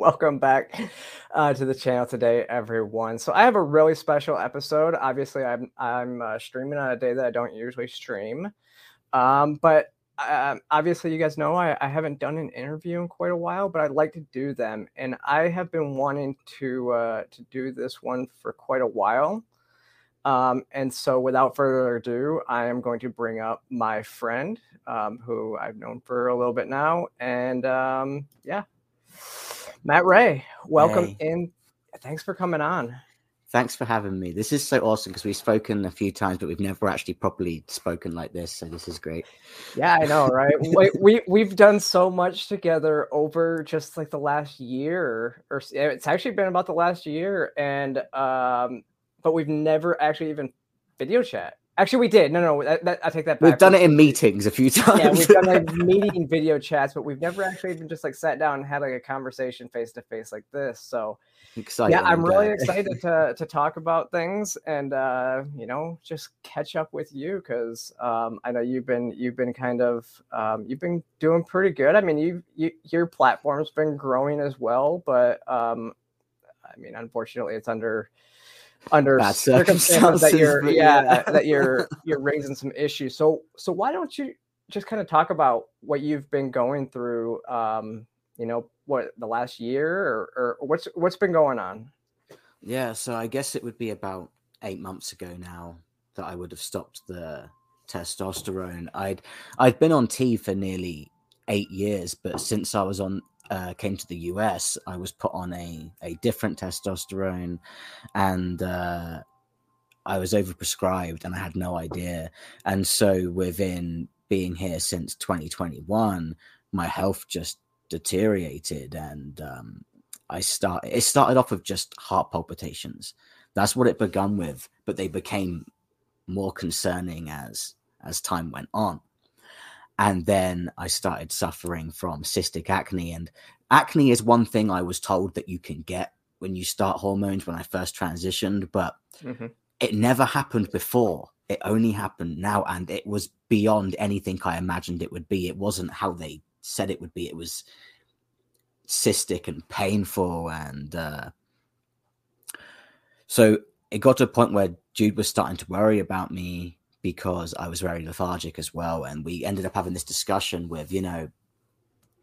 Welcome back uh, to the channel today, everyone. So I have a really special episode. Obviously, I'm I'm uh, streaming on a day that I don't usually stream, um, but uh, obviously, you guys know I, I haven't done an interview in quite a while, but I'd like to do them, and I have been wanting to uh, to do this one for quite a while. Um, and so, without further ado, I am going to bring up my friend, um, who I've known for a little bit now, and um, yeah, Matt Rey, welcome hey. in. Thanks for coming on. Thanks for having me. This is so awesome because we've spoken a few times, but we've never actually properly spoken like this. So this is great. Yeah, I know, right? we, we we've done so much together over just like the last year, or it's actually been about the last year, and um, but we've never actually even video chat. Actually, we did. No, no, that, that, I take that back. We've done it in meetings a few times. Yeah, we've done like meeting video chats, but we've never actually even just like sat down and had like a conversation face to face like this. So excited. Yeah, I'm really excited to to talk about things and uh, you know just catch up with you because um, I know you've been you've been kind of um, you've been doing pretty good. I mean, you, you your platform's been growing as well, but um, I mean, unfortunately, it's under under Bad circumstances that you're yeah, yeah that you're you're raising some issues. So so why don't you just kind of talk about what you've been going through um you know what the last year or, or what's what's been going on? Yeah, so I guess it would be about 8 months ago now that I would have stopped the testosterone. I'd I'd been on T for nearly 8 years, but since I was on uh, came to the US, I was put on a, a different testosterone and uh, I was overprescribed and I had no idea. And so within being here since 2021, my health just deteriorated and um, I start it started off with just heart palpitations. That's what it began with, but they became more concerning as as time went on and then I started suffering from cystic acne. And acne is one thing I was told that you can get when you start hormones when I first transitioned, but mm-hmm. it never happened before. It only happened now, and it was beyond anything I imagined it would be. It wasn't how they said it would be. It was cystic and painful, and uh, so it got to a point where Jude was starting to worry about me because I was very lethargic as well. And we ended up having this discussion with, you know,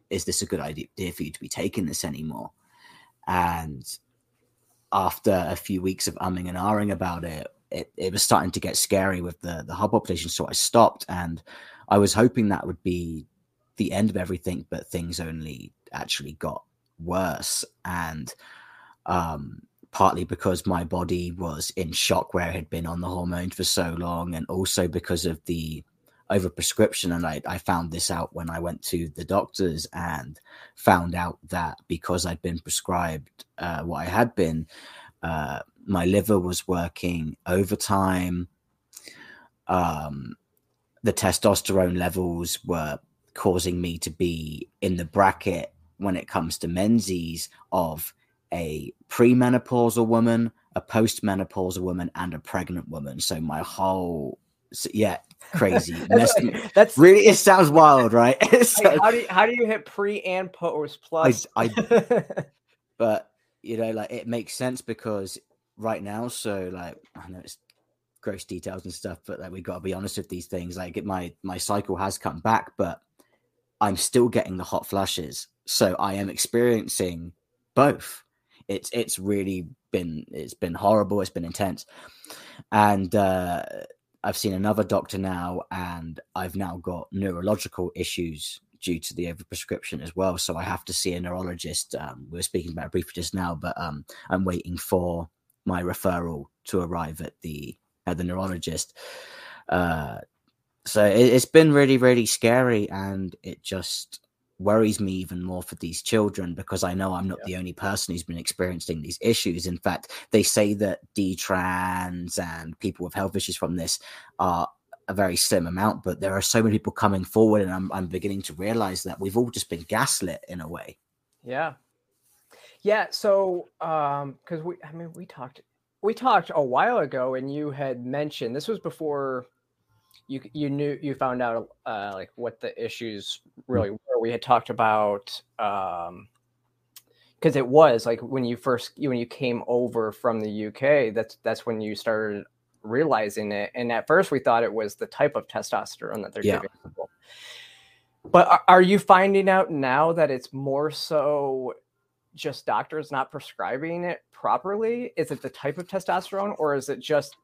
is this a good idea for you to be taking this anymore? And after a few weeks of umming and ahhing about it, it, it was starting to get scary with the, the heart palpitation. So I stopped and I was hoping that would be the end of everything, but things only actually got worse. And um, partly because my body was in shock where it had been on the hormones for so long, and also because of the overprescription. And I, I found this out when I went to the doctors and found out that because I'd been prescribed uh, what I had been, uh, my liver was working overtime. Um, the testosterone levels were causing me to be in the bracket when it comes to menses of a premenopausal woman, a postmenopausal woman, and a pregnant woman. So my whole so, yeah, crazy. that's, that's, really it sounds wild, right? so, how do you, how do you hit pre and post plus? I, I but you know, like it makes sense because right now, so like I know it's gross details and stuff, but like we got to be honest with these things. Like it, my my cycle has come back, but I'm still getting the hot flushes, so I am experiencing both it's it's really been it's been horrible. It's been intense, and uh, I've seen another doctor now, and I've now got neurological issues due to the overprescription as well. So I have to see a neurologist. Um, we were speaking about it briefly just now, but um, I'm waiting for my referral to arrive at the at the neurologist. Uh, so it, has been really, really scary, and it just worries me even more for these children because I know I'm not yeah. the only person who's been experiencing these issues. In fact, they say that detrans and people with health issues from this are a very slim amount, but there are so many people coming forward, and I'm, I'm beginning to realize that we've all just been gaslit in a way. Yeah, yeah. So, um, because we, I mean, we talked, we talked a while ago, and you had mentioned this was before you you knew you found out uh, like what the issues really were. We had talked about um, because it was like when you first when you came over from the UK, that's that's when you started realizing it. And at first, we thought it was the type of testosterone that they're yeah. giving people. But are you finding out now that it's more so just doctors not prescribing it properly? Is it the type of testosterone, or is it just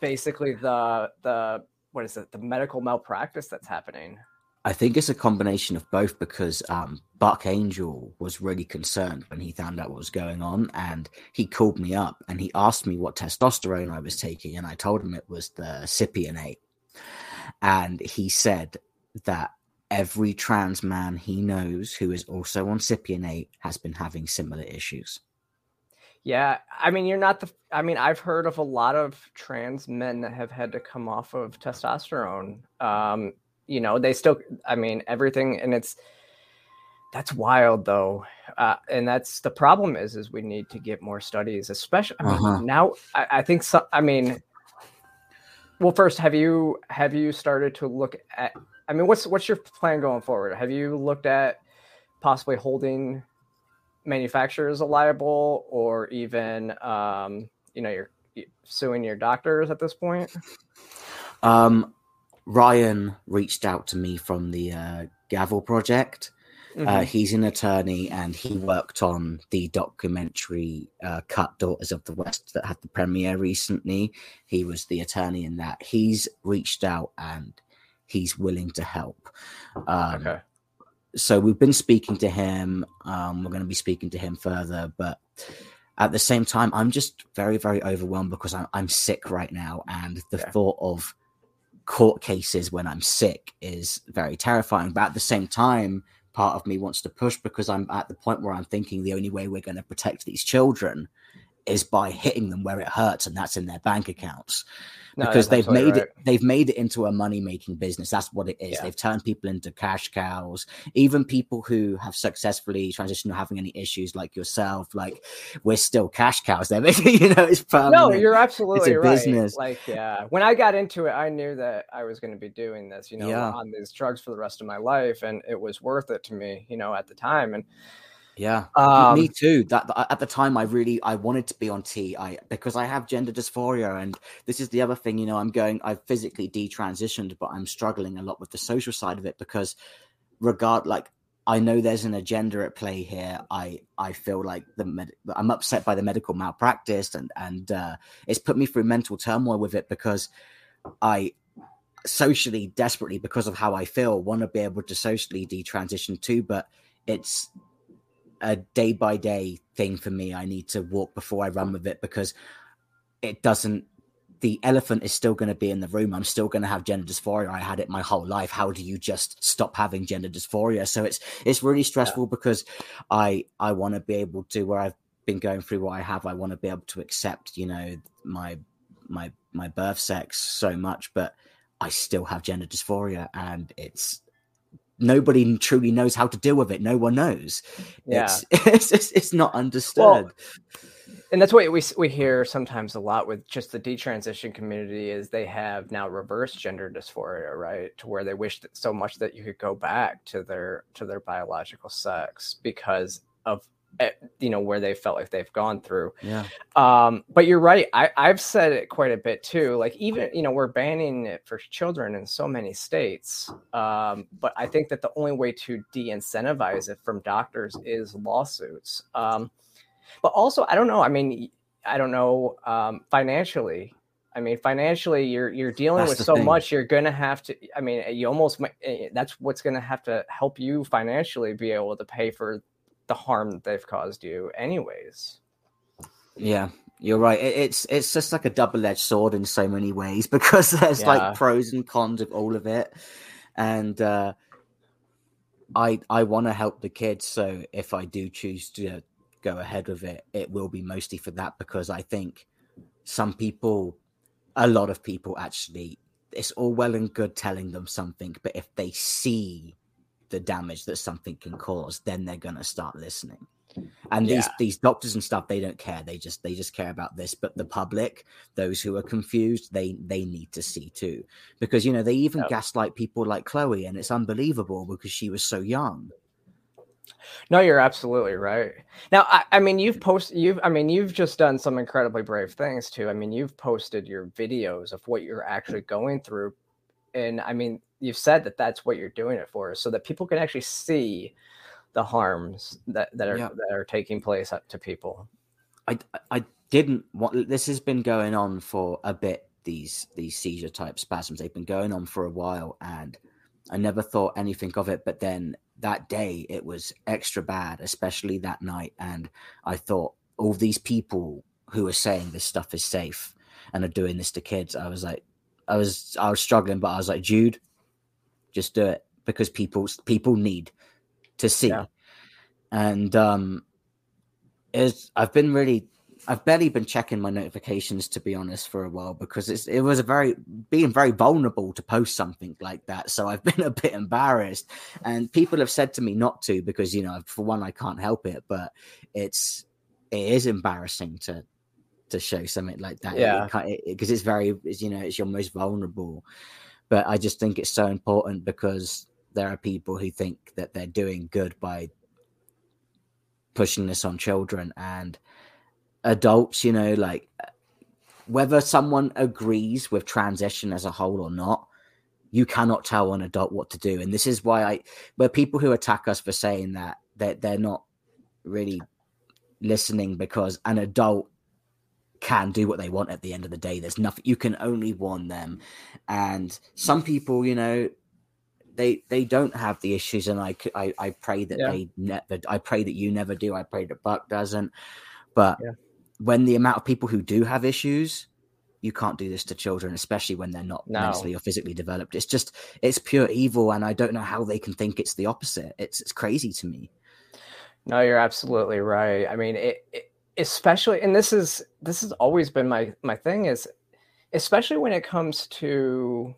basically the the what is it the medical malpractice that's happening? I think it's a combination of both because um, Buck Angel was really concerned when he found out what was going on, and he called me up and he asked me what testosterone I was taking, and I told him it was the Cypionate, and he said that every trans man he knows who is also on Cypionate has been having similar issues. Yeah, I mean, you're not the. I mean, I've heard of a lot of trans men that have had to come off of testosterone. Um, you know they still i mean everything and it's that's wild though uh, and that's the problem is is we need to get more studies especially I mean, uh-huh. now I, I, think so i mean well first have you have you started to look at i mean what's what's your plan going forward have you looked at possibly holding manufacturers liable or even um you know you're suing your doctors at this point um Ryan reached out to me from the uh, Gavel Project. Uh, mm-hmm. Uh, he's an attorney and he worked on the documentary uh, Cut Daughters of the West that had the premiere recently. He was the attorney in that. He's reached out and he's willing to help. Um, okay. So we've been speaking to him. Um, we're going to be speaking to him further, but at the same time, I'm just very, very overwhelmed because I'm, I'm sick right now, and the yeah. thought of court cases when I'm sick is very terrifying. But at the same time, part of me wants to push because I'm at the point where I'm thinking the only way we're going to protect these children is by hitting them where it hurts, and that's in their bank accounts. No, because they've made right. it they've made it into a money making business. That's what it is. Yeah. They've turned people into cash cows. Even people who have successfully transitioned or having any issues like yourself, like we're still cash cows. They're you know, it's No, you're absolutely right. Business. Like, yeah. When I got into it, I knew that I was going to be doing this, you know, yeah. on these drugs for the rest of my life. And it was worth it to me, you know, at the time. And yeah, um, me too. That at the time, I really I wanted to be on T. I because I have gender dysphoria, and this is the other thing. You know, I'm going. I've physically detransitioned, but I'm struggling a lot with the social side of it because, regard like I know there's an agenda at play here. I I feel like the med- I'm upset by the medical malpractice, and and uh, it's put me through mental turmoil with it because I socially desperately because of how I feel want to be able to socially detransition too, but it's a day by day thing for me. I need to walk before I run with it because it doesn't. The elephant is still going to be in the room. I'm still going to have gender dysphoria. I had it my whole life. How do you just stop having gender dysphoria? So it's it's really stressful yeah. because I I want to be able to where I've been going through what I have. I want to be able to accept you know my my my birth sex so much, but I still have gender dysphoria, and it's nobody truly knows how to deal with it. No one knows. Yeah, it's it's, it's not understood. Well, and that's what we we hear sometimes a lot with just the detransition community is they have now reverse gender dysphoria, right? To where they wish so much that you could go back to their to their biological sex because of you know where they felt like they've gone through yeah um but you're right i i've said it quite a bit too like even you know we're banning it for children in so many states um but i think that the only way to de-incentivize it from doctors is lawsuits um but also i don't know i mean i don't know um financially I mean, financially, you're you're dealing that's with so thing. much. You're gonna have to. I mean, you almost eh, that's what's gonna have to help you financially be able to pay for the harm that they've caused you anyways. Yeah you're right. It's it's just like a double-edged sword in so many ways because there's yeah. like pros and cons of all of it. And uh i i want to help the kids so if i do choose to go ahead with it it will be mostly for that because i think some people a lot of people actually it's all well and good telling them something but if they see the damage that something can cause, then they're gonna start listening. And yeah. these these doctors and stuff, they don't care. They just they just care about this. But the public, those who are confused, they they need to see too, because you know they even gaslight people like Chloe, and it's unbelievable because she was so young. No, you're absolutely right. Now, I, I, mean, you've posted, you've, I mean, you've just done some incredibly brave things too. I mean, you've posted your videos of what you're actually going through, and I mean, you've said that that's what you're doing it for, so that people can actually see the harms that that are yeah. that are taking place up to people. I I didn't want. This has been going on for a bit. These these seizure type spasms. They've been going on for a while, and I never thought anything of it. But then that day it was extra bad, especially that night. And I thought all these people who are saying this stuff is safe and are doing this to kids, I was like, I was I was struggling, but I was like, Jude, just do it because people people need to see. Yeah. And um, is I've been really I've barely been checking my notifications to be honest for a while because it's it was a very being very vulnerable to post something like that. So I've been a bit embarrassed, and people have said to me not to because you know for one I can't help it, but it's it is embarrassing to to show something like that. Yeah, because it, it, it's very it's, you know it's your most vulnerable. But I just think it's so important because there are people who think that they're doing good by pushing this on children and adults, you know, like whether someone agrees with transition as a whole or not, you cannot tell an adult what to do. And this is why I, where people who attack us for saying that, that they're not really listening because an adult can do what they want at the end of the day. There's nothing, you can only warn them. And some people, you know, they they don't have the issues and i i, I pray that yeah. they never i pray that you never do i pray that buck doesn't but yeah when the amount of people who do have issues, you can't do this to children, especially when they're not no. mentally or physically developed. It's just it's pure evil, and I don't know how they can think it's the opposite. It's it's crazy to me. No, you're absolutely right. I mean, it, it especially, and this is this has always been my my thing is, especially when it comes to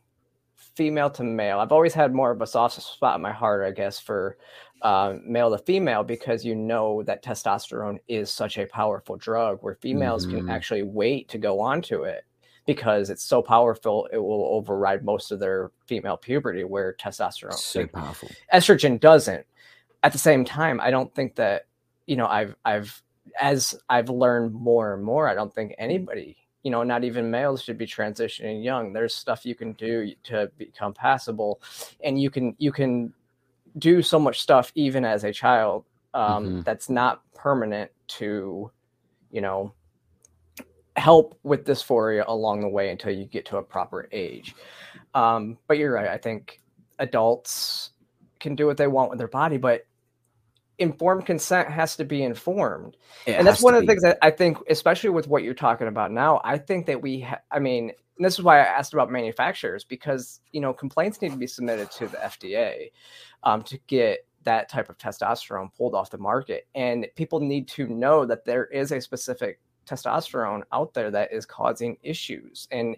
female to male. I've always had more of a soft spot in my heart, I guess, for uh, male to female because you know that testosterone is such a powerful drug where females mm-hmm. can actually wait to go onto it because it's so powerful it will override most of their female puberty where testosterone so like, powerful estrogen doesn't at the same time i don't think that you know i've i've as i've learned more and more i don't think anybody you know not even males should be transitioning young. There's stuff you can do to become passable and you can you can do so much stuff even as a child um, mm-hmm. that's not permanent to you know help with dysphoria along the way until you get to a proper age. Um, but you're right i think adults can do what they want with their body but informed consent has to be informed it and that's one of the be. things that i think especially with what you're talking about now i think that we ha- i mean this is why i asked about manufacturers because you know complaints need to be submitted to the fda um, to get that type of testosterone pulled off the market. And people need to know that there is a specific testosterone out there that is causing issues. And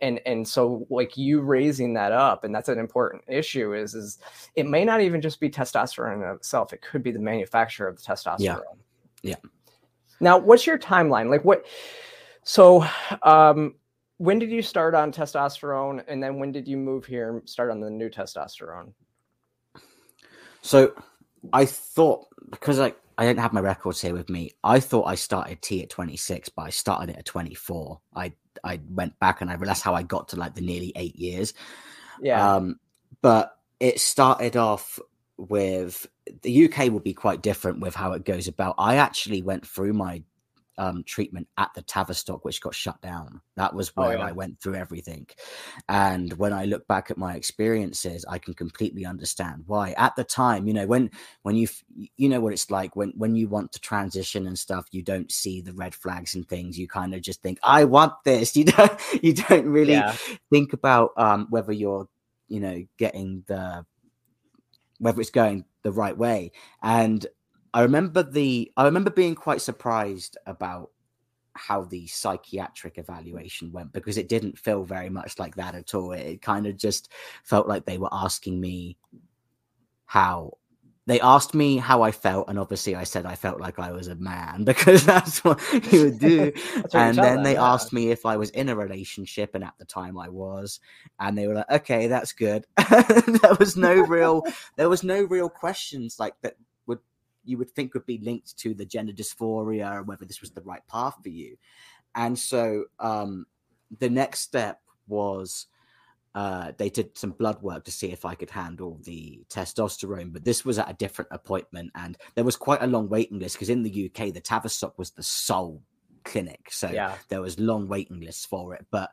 and and so like you raising that up and that's an important issue is is it may not even just be testosterone itself it could be the manufacturer of the testosterone. Yeah, yeah. now what's your timeline? Like what so um when did you start on testosterone and then when did you move here and start on the new testosterone? So I thought because I I don't have my records here with me. I thought I started T at 26, but I started it at 24. I I went back and I realized how I got to like the nearly eight years. Yeah. Um, but it started off with the UK will be quite different with how it goes about. I actually went through my um, treatment at the Tavistock, which got shut down. That was oh, where oh, yeah. I went through everything. And when I look back at my experiences, I can completely understand why. At the time, you know, when when you you know what it's like when when you want to transition and stuff, you don't see the red flags and things. You kind of just think, I want this. You don't you don't really yeah. think about um, whether you're you know getting the whether it's going the right way. And I remember the I remember being quite surprised about how the psychiatric evaluation went because it didn't feel very much like that at all. It, kind of just felt like they were asking me how they asked me how I felt, and obviously I said I felt like I was a man because that's what you would do. and then they asked me if I was in a relationship, and at the time I was, and they were like, "Okay, that's good." there was no real, there was no real questions like that you would think would be linked to the gender dysphoria, and whether this was the right path for you. And so um, the next step was uh, they did some blood work to see if I could handle the testosterone, but this was at a different appointment, and there was quite a long waiting list because in the UK the Tavistock was the sole clinic, so yeah. there was long waiting lists for it. But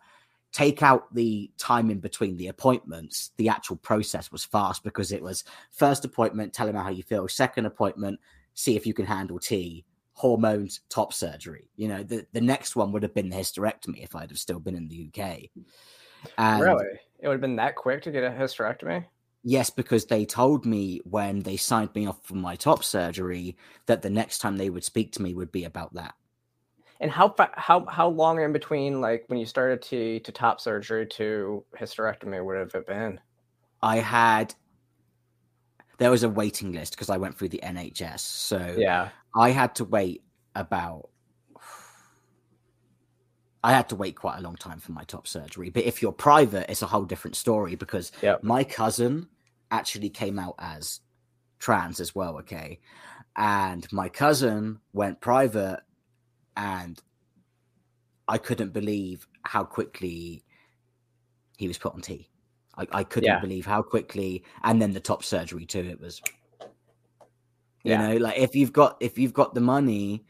take out the time in between the appointments, the actual process was fast because it was first appointment, tell him how you feel, second appointment, see if you can handle T, hormones, top surgery. You know, the, the next one would have been the hysterectomy if I'd have still been in the UK. And really? It would have been that quick to get a hysterectomy? Yes, because they told me when they signed me off for my top surgery that the next time they would speak to me would be about that. And how how how long in between, like when you started to to top surgery to hysterectomy, would have it been? I had there was a waiting list because I went through the NHS. So yeah, I had to wait about. I had to wait quite a long time for my top surgery. But if you're private, it's a whole different story because yep. my cousin actually came out as trans as well. Okay. And my cousin went private and I couldn't believe how quickly he was put on T. I, I couldn't yeah. believe how quickly, and then the top surgery too. It was, you yeah. know, like if you've got if you've got the money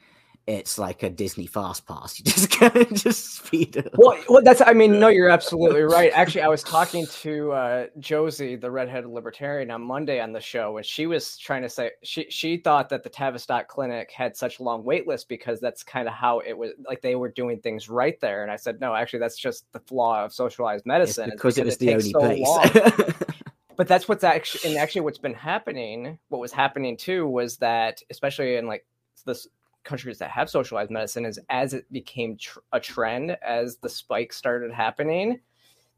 it's like a Disney fast pass. You just go and just speed it. Well, well, that's. I mean, no, you're absolutely right. Actually, I was talking to uh, Josie, the redheaded libertarian, on Monday on the show, and she was trying to say she she thought that the Tavistock Clinic had such long wait list because that's kind of how it was. Like they were doing things right there, and I said, no, actually, that's just the flaw of socialized medicine. It's because, because it was the only so place. but that's what's actually and actually what's been happening. What was happening too was that, especially in like this countries that have socialized medicine is as it became tr- a trend as the spike started happening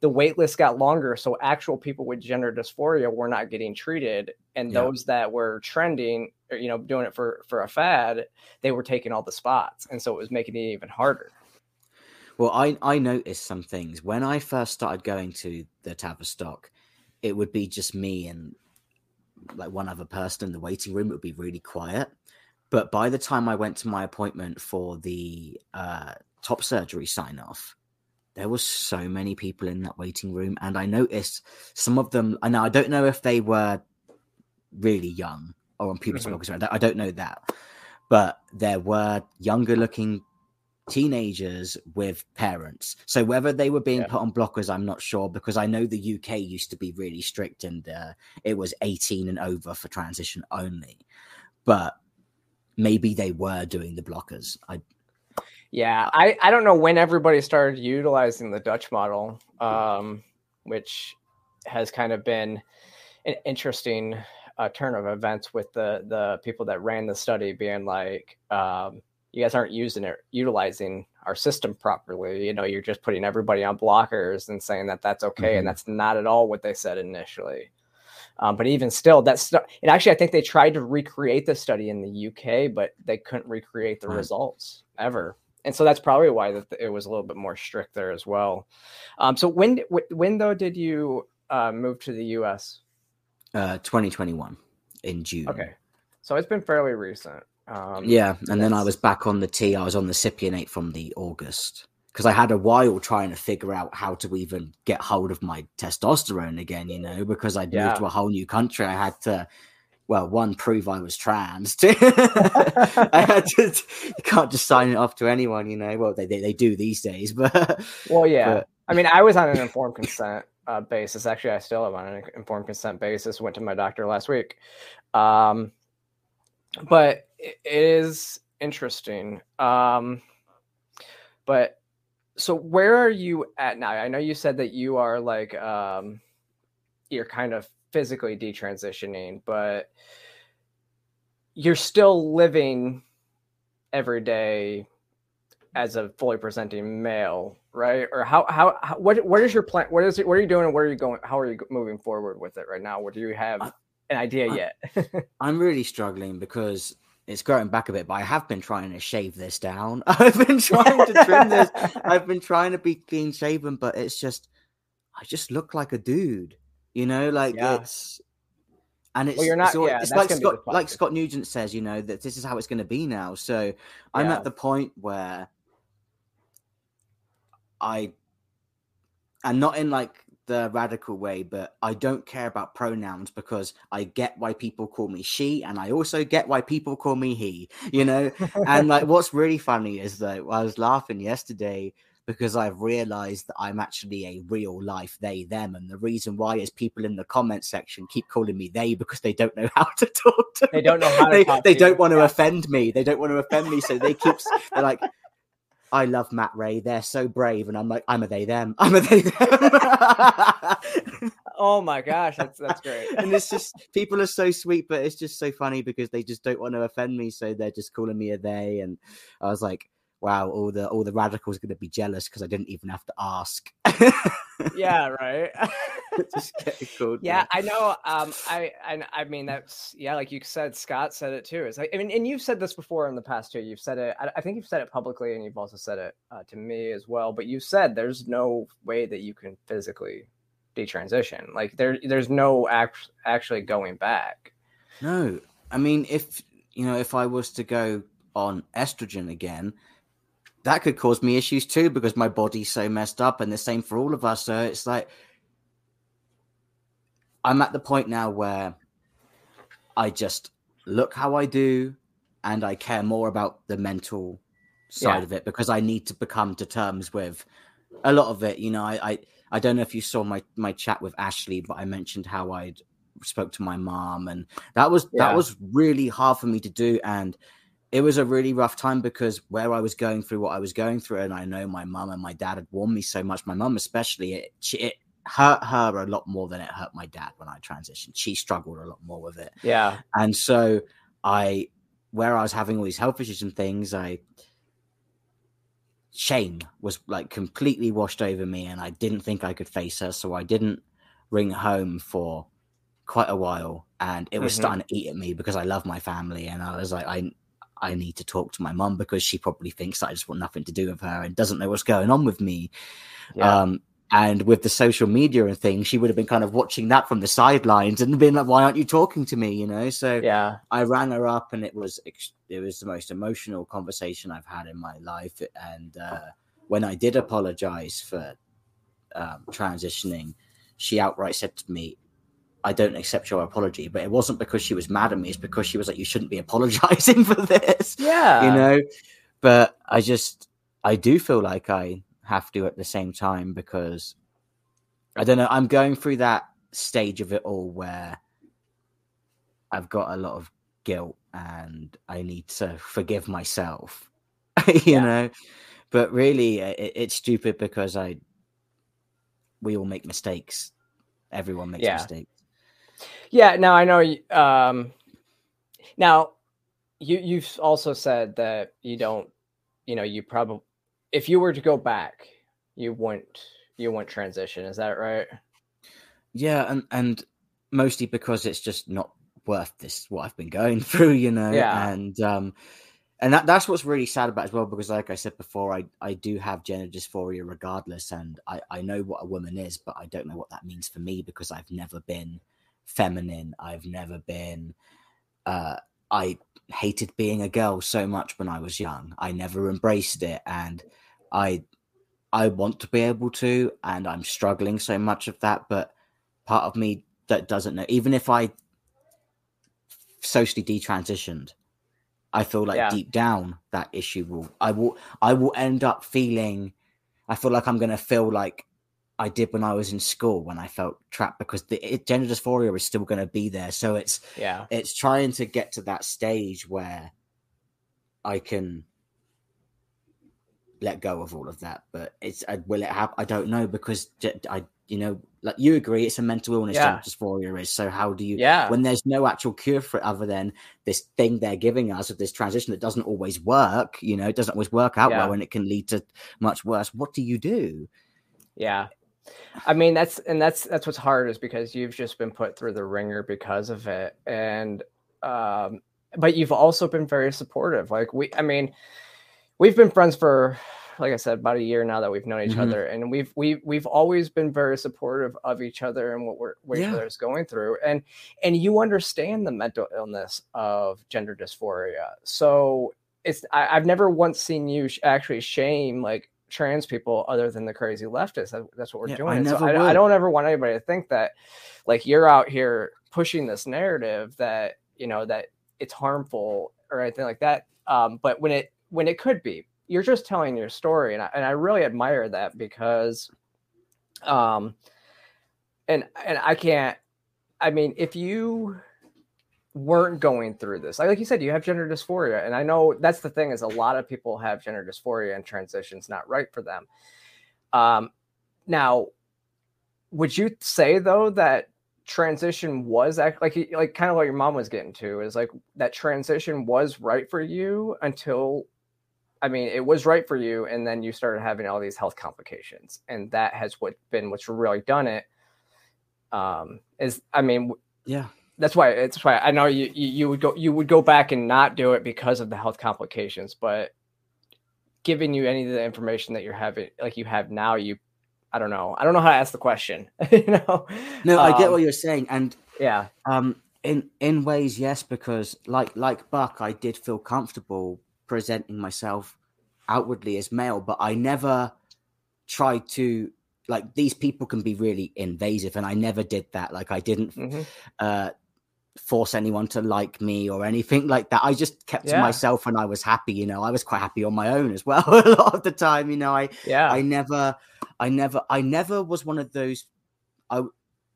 the wait list got longer so actual people with gender dysphoria were not getting treated and yeah. those that were trending you know doing it for for a fad they were taking all the spots and so it was making it even harder. Well i i noticed some things. When i first started going to the tavistock it would be just me and like one other person in the waiting room it would be really quiet but by the time I went to my appointment for the uh, top surgery sign off, there was so many people in that waiting room, and I noticed some of them. And I don't know if they were really young or on puberty mm-hmm. blockers. I don't know that, but there were younger looking teenagers with parents. So whether they were being yeah. put on blockers, I'm not sure because I know the UK used to be really strict and uh, it was 18 and over for transition only. But maybe they were doing the blockers. I yeah, I, I don't know when everybody started utilizing the Dutch model, um, which has kind of been an interesting uh, turn of events with the the people that ran the study being like, um, you guys aren't using it, utilizing our system properly. You know, you're just putting everybody on blockers and saying that that's okay, mm-hmm. and that's not at all what they said initially. Um, but even still, that's and actually, I think they tried to recreate the study in the UK, but they couldn't recreate the right. results ever. And so that's probably why that it was a little bit more strict there as well. Um, so when when though did you uh, move to the US? Uh, 2021 in June. Okay, so it's been fairly recent. Um, yeah, and then I was back on the T. I was on the Cypionate from the August because I had a while trying to figure out how to even get hold of my testosterone again, you know, because I'd yeah. moved to a whole new country. I had to, well, one, prove I was trans. I had to, you can't just sign it off to anyone, you know. Well, they, they, they do these days, but. Well, yeah. But, I mean, I was on an informed consent uh, basis. Actually, I still am on an informed consent basis. Went to my doctor last week. Um, but it is interesting. Um, but so where are you at now? I know you said that you are like um you're kind of physically detransitioning, but you're still living every day as a fully presenting male, right? Or how how, how what what is your plan? What is it? What are you doing? And where are you going? How are you moving forward with it right now? What do you have an idea I, yet? I'm really struggling because it's growing back a bit, but I have been trying to shave this down. I've been trying to trim this. I've been trying to be clean shaven, but it's just, I just look like a dude, you know, like yeah. it's, And it's, well, you're not, it's, yeah, it's like Scott, like Scott Newgent says, you know, that this is how it's going to be now. So I'm at the point where I, and not in like the radical way, but I don't care about pronouns because I get why people call me she, and I also get why people call me he. You know, and like what's really funny is that I was laughing yesterday because I've realized that I'm actually a real life they them, and the reason why is people in the comment section keep calling me they because they don't know how to talk to. They don't know how. they, they don't want to yeah. offend me. They don't want to offend me, so they keep. They're like I love Matt Rey. They're so brave, and I'm like, I'm a they them. I'm a they them. oh my gosh, that's that's great. and it's just people are so sweet, but it's just so funny because they just don't want to offend me, so they're just calling me a they. And I was like, wow, all the all the radicals are going to be jealous because I didn't even have to ask. yeah, right. Just getting called. Yeah, I know. Um, I, I I mean that's yeah, like you said, Scott said it too. It's like I mean, and you've said this before in the past too. You've said it. I, I think you've said it publicly, and you've also said it uh, to me as well. But you said there's no way that you can physically detransition. Like there, there's no act, actually going back. No, I mean if you know if I was to go on estrogen again, that could cause me issues too because my body's so messed up and the same for all of us so it's like i'm at the point now where i just look how i do and i care more about the mental side yeah. of it because i need to become to terms with a lot of it you know I, I i don't know if you saw my my chat with ashley but i mentioned how i'd spoke to my mom and that was yeah. that was really hard for me to do and it was a really rough time because where I was going through what I was going through, and I know my mum and my dad had warned me so much. My mum, especially, it, it hurt her a lot more than it hurt my dad when I transitioned. She struggled a lot more with it. Yeah. And so I, where I was having all these health issues and things, I, shame was like completely washed over me and I didn't think I could face her. So I didn't ring home for quite a while and it was mm-hmm. starting to eat at me because I love my family and I was like, I, I need to talk to my mum because she probably thinks that I just want nothing to do with her and doesn't know what's going on with me. Yeah. Um, and with the social media and things, she would have been kind of watching that from the sidelines and been like, "Why aren't you talking to me?" You know. So yeah, I rang her up, and it was it was the most emotional conversation I've had in my life. And uh, when I did apologize for um, transitioning, she outright said to me, I don't accept your apology. But it wasn't because she was mad at me. It's because she was like, you shouldn't be apologizing for this. Yeah. You know? But I just, I do feel like I have to at the same time because I don't know. I'm going through that stage of it all where I've got a lot of guilt and I need to forgive myself, you yeah. know? But really, it, it's stupid because I, we all make mistakes. Everyone makes yeah. mistakes. Yeah. Now I know. Um, now you you've also said that you don't. You know, you probably if you were to go back, you wouldn't you wouldn't transition. Is that right? Yeah, and and mostly because it's just not worth this what I've been going through. You know. Yeah. And um and that, that's what's really sad about as well because like i said before i, I do have gender dysphoria regardless and I, I know what a woman is but i don't know what that means for me because i've never been feminine. I've never been. Uh, I hated being a girl so much when I was young. I never embraced it, and I I want to be able to, and I'm struggling so much of that. But part of me that doesn't know, even if I socially detransitioned, I feel like yeah. deep down that issue will I will I will end up feeling. I feel like I'm gonna feel like I did when I was in school when I felt trapped because the it, gender dysphoria is still going to be there. So it's yeah, it's trying to get to that stage where I can let go of all of that. But it's uh, will it happen? I don't know because I you know like you agree it's a mental illness yeah. dysphoria is. So how do you yeah when there's no actual cure for it other than this thing they're giving us of this transition that doesn't always work. You know, it doesn't always work out yeah. well and it can lead to much worse. What do you do? Yeah. I mean, that's and that's that's what's hard is because you've just been put through the ringer because of it, and um, but you've also been very supportive. Like we, I mean, we've been friends for like I said, about a year now that we've known each mm-hmm. other, and we've we we've always been very supportive of each other and what we're what yeah. each other's going through, and and you understand the mental illness of gender dysphoria, so it's I, have never once seen you sh- actually shame like trans people other than the crazy leftists. That, that's what we're yeah, doing. I, so I, I, don't ever want anybody to think that like you're out here pushing this narrative that you know that it's harmful or anything like that. Um, but when it when it could be, you're just telling your story, and I, and I really admire that because, um, and and I can't. I mean, if you weren't going through this, like, like you said, you have gender dysphoria, and I know that's the thing is a lot of people have gender dysphoria and transitions not right for them. Um, now, would you say though that transition was act like like kind of what your mom was getting to is like that transition was right for you until I mean it was right for you and then you started having all these health complications and that has what been what's really done it. Um is I mean yeah that's why it's why I know you, you you would go you would go back and not do it because of the health complications but giving you any of the information that you're having like you have now you I don't know. I don't know how to ask the question. you know? No, I get what um, you're saying, and yeah, um, in in ways, yes, because like like Buck, I did feel comfortable presenting myself outwardly as male, but I never tried to like these people can be really invasive, and I never did that. Like I didn't mm-hmm. uh, force anyone to like me or anything like that. I just kept yeah. to myself, and I was happy. You know, I was quite happy on my own as well a lot of the time. You know, I yeah, I never I never, I never was one of those I,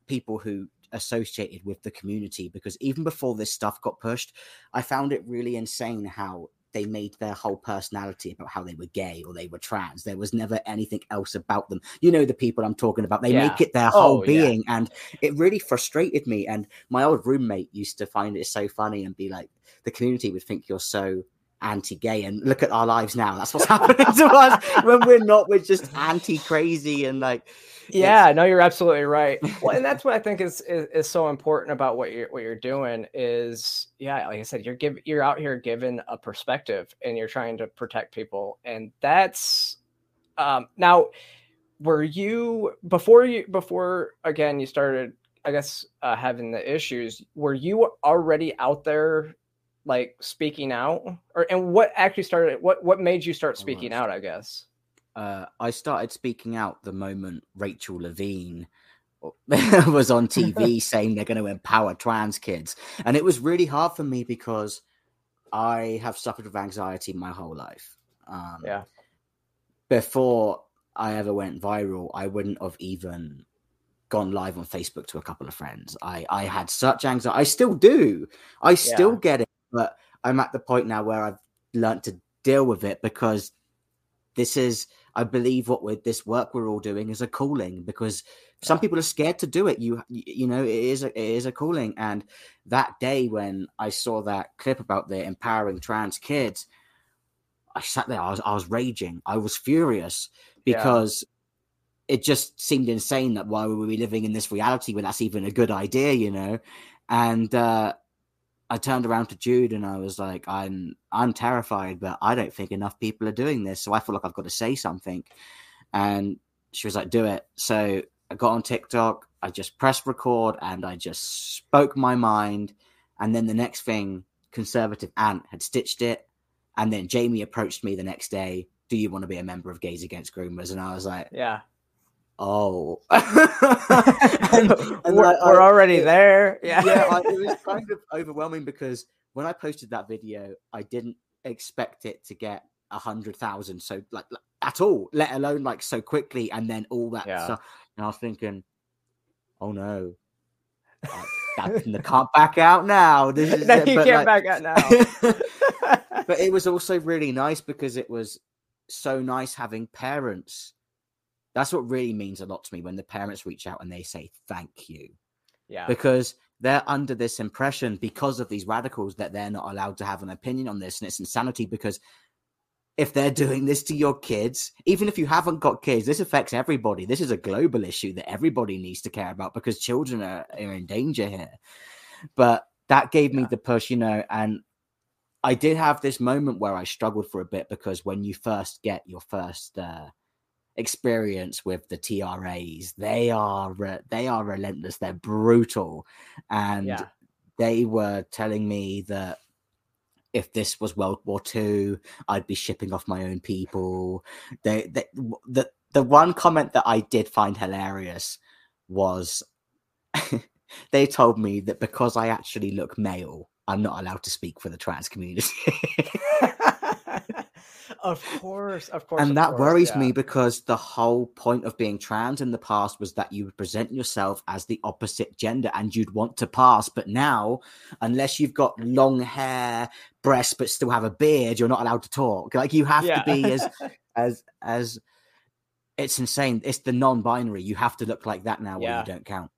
people who associated with the community because even before this stuff got pushed, I found it really insane how they made their whole personality about how they were gay or they were trans. There was never anything else about them. You know the people I'm talking about. They yeah. make it their oh, whole oh, being, yeah. and it really frustrated me. And my old roommate used to find it so funny and be like, "The community would think you're so anti-gay and look at our lives now. That's what's happening to us. When we're not we're just anti-crazy and like yeah no you're absolutely right. Well and that's what i think is, is, is so important about what you're what you're doing is yeah like i said you're give you're out here giving a perspective and you're trying to protect people. And that's um now were you before you before again you started i guess uh, having the issues were you already out there like speaking out or and what actually started what what made you start speaking out i guess uh, i started speaking out the moment rachel levine was on tv saying they're going to empower trans kids and it was really hard for me because i have suffered with anxiety my whole life um, yeah before i ever went viral i wouldn't have even gone live on Facebook to a couple of friends. I I had such anxiety. I still do. I still yeah. get it but I'm at the point now where I've learned to deal with it because this is, I believe, what with this work we're all doing is a calling because some people are scared to do it. You, you know, it is a, it is a calling. And that day when I saw that clip about the empowering trans kids, I sat there. I was, I was raging. I was furious because. Yeah it just seemed insane that why were we living in this reality when that's even a good idea, you know? And uh, I turned around to Jude and I was like, I'm I'm terrified, but I don't think enough people are doing this. So I feel like I've got to say something. And she was like, do it. So I got on TikTok, I just pressed record and I just spoke my mind. And then the next thing, conservative Ant had stitched it. And then Jamie approached me the next day. Do you want to be a member of Gays Against Groomers? And I was like, Yeah oh. And, and we're, I, we're, already it, there. yeah yeah. I, it was kind of overwhelming because when i posted that video i didn't expect it to get a hundred thousand so like, at all let alone like so quickly and then all that yeah. stuff. And i was thinking oh no. I, that, can't back out now. This is no, you but, can't like, back out now. But it was also really nice because it was so nice having parents that's what really means a lot to me when the parents reach out and they say thank you. Yeah. Because they're under this impression because of these radicals that they're not allowed to have an opinion on this and it's insanity because if they're doing this to your kids, even if you haven't got kids, this affects everybody. This is a global issue that everybody needs to care about because children are, are in danger here. But that gave me the push, you know, and I did have this moment where I struggled for a bit because when you first get your first uh, experience with the TRAs, they are re- they are relentless. They're brutal, and yeah. they were telling me that if this was World War II, I'd be shipping off my own people. They, they, the the one comment that I did find hilarious was they told me that because I actually look male, I'm not allowed to speak for the trans community. of course, of course. And of that course, worries yeah. me because the whole point of being trans in the past was that you would present yourself as the opposite gender and you'd want to pass. But now, unless you've got long hair, breasts, but still have a beard, you're not allowed to talk. Like you have yeah. to be as as as it's insane. It's the non-binary. You have to look like that now, yeah. or you don't count.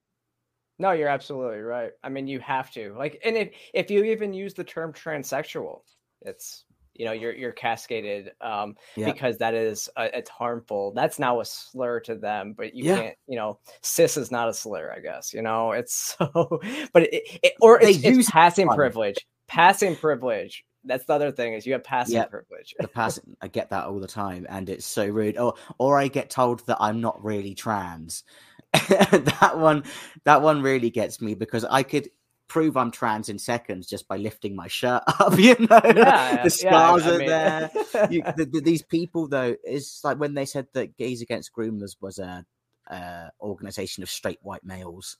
No, you're absolutely right. I mean, you have to like, and if if you even use the term transsexual, it's you know you're you're cascaded um yeah. because that is uh, it's harmful that's now a slur to them but you yeah. can't you know cis is not a slur i guess you know it's so but it, it or they it's, use it's passing fun. privilege passing privilege that's the other thing is you have passing privilege. the passing, I get that all the time, and it's so rude. Or, or I get told that I'm not really trans. that one, that one really gets me because I could prove I'm trans in seconds just by lifting my shirt up. You know, yeah, the scars yeah, are mean... there. You, the, the, these people, though, is like when they said that Gays Against Groomers was a, a organization of straight white males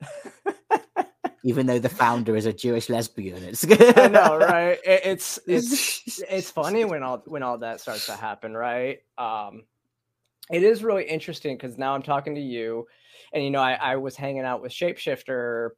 even though the founder is a Jewish lesbian. It's I know, right? It, it's it's it's funny when all when all that starts to happen, right? Um, it is really interesting because now I'm talking to you, and you know, I, I was hanging out with Shapeshifter.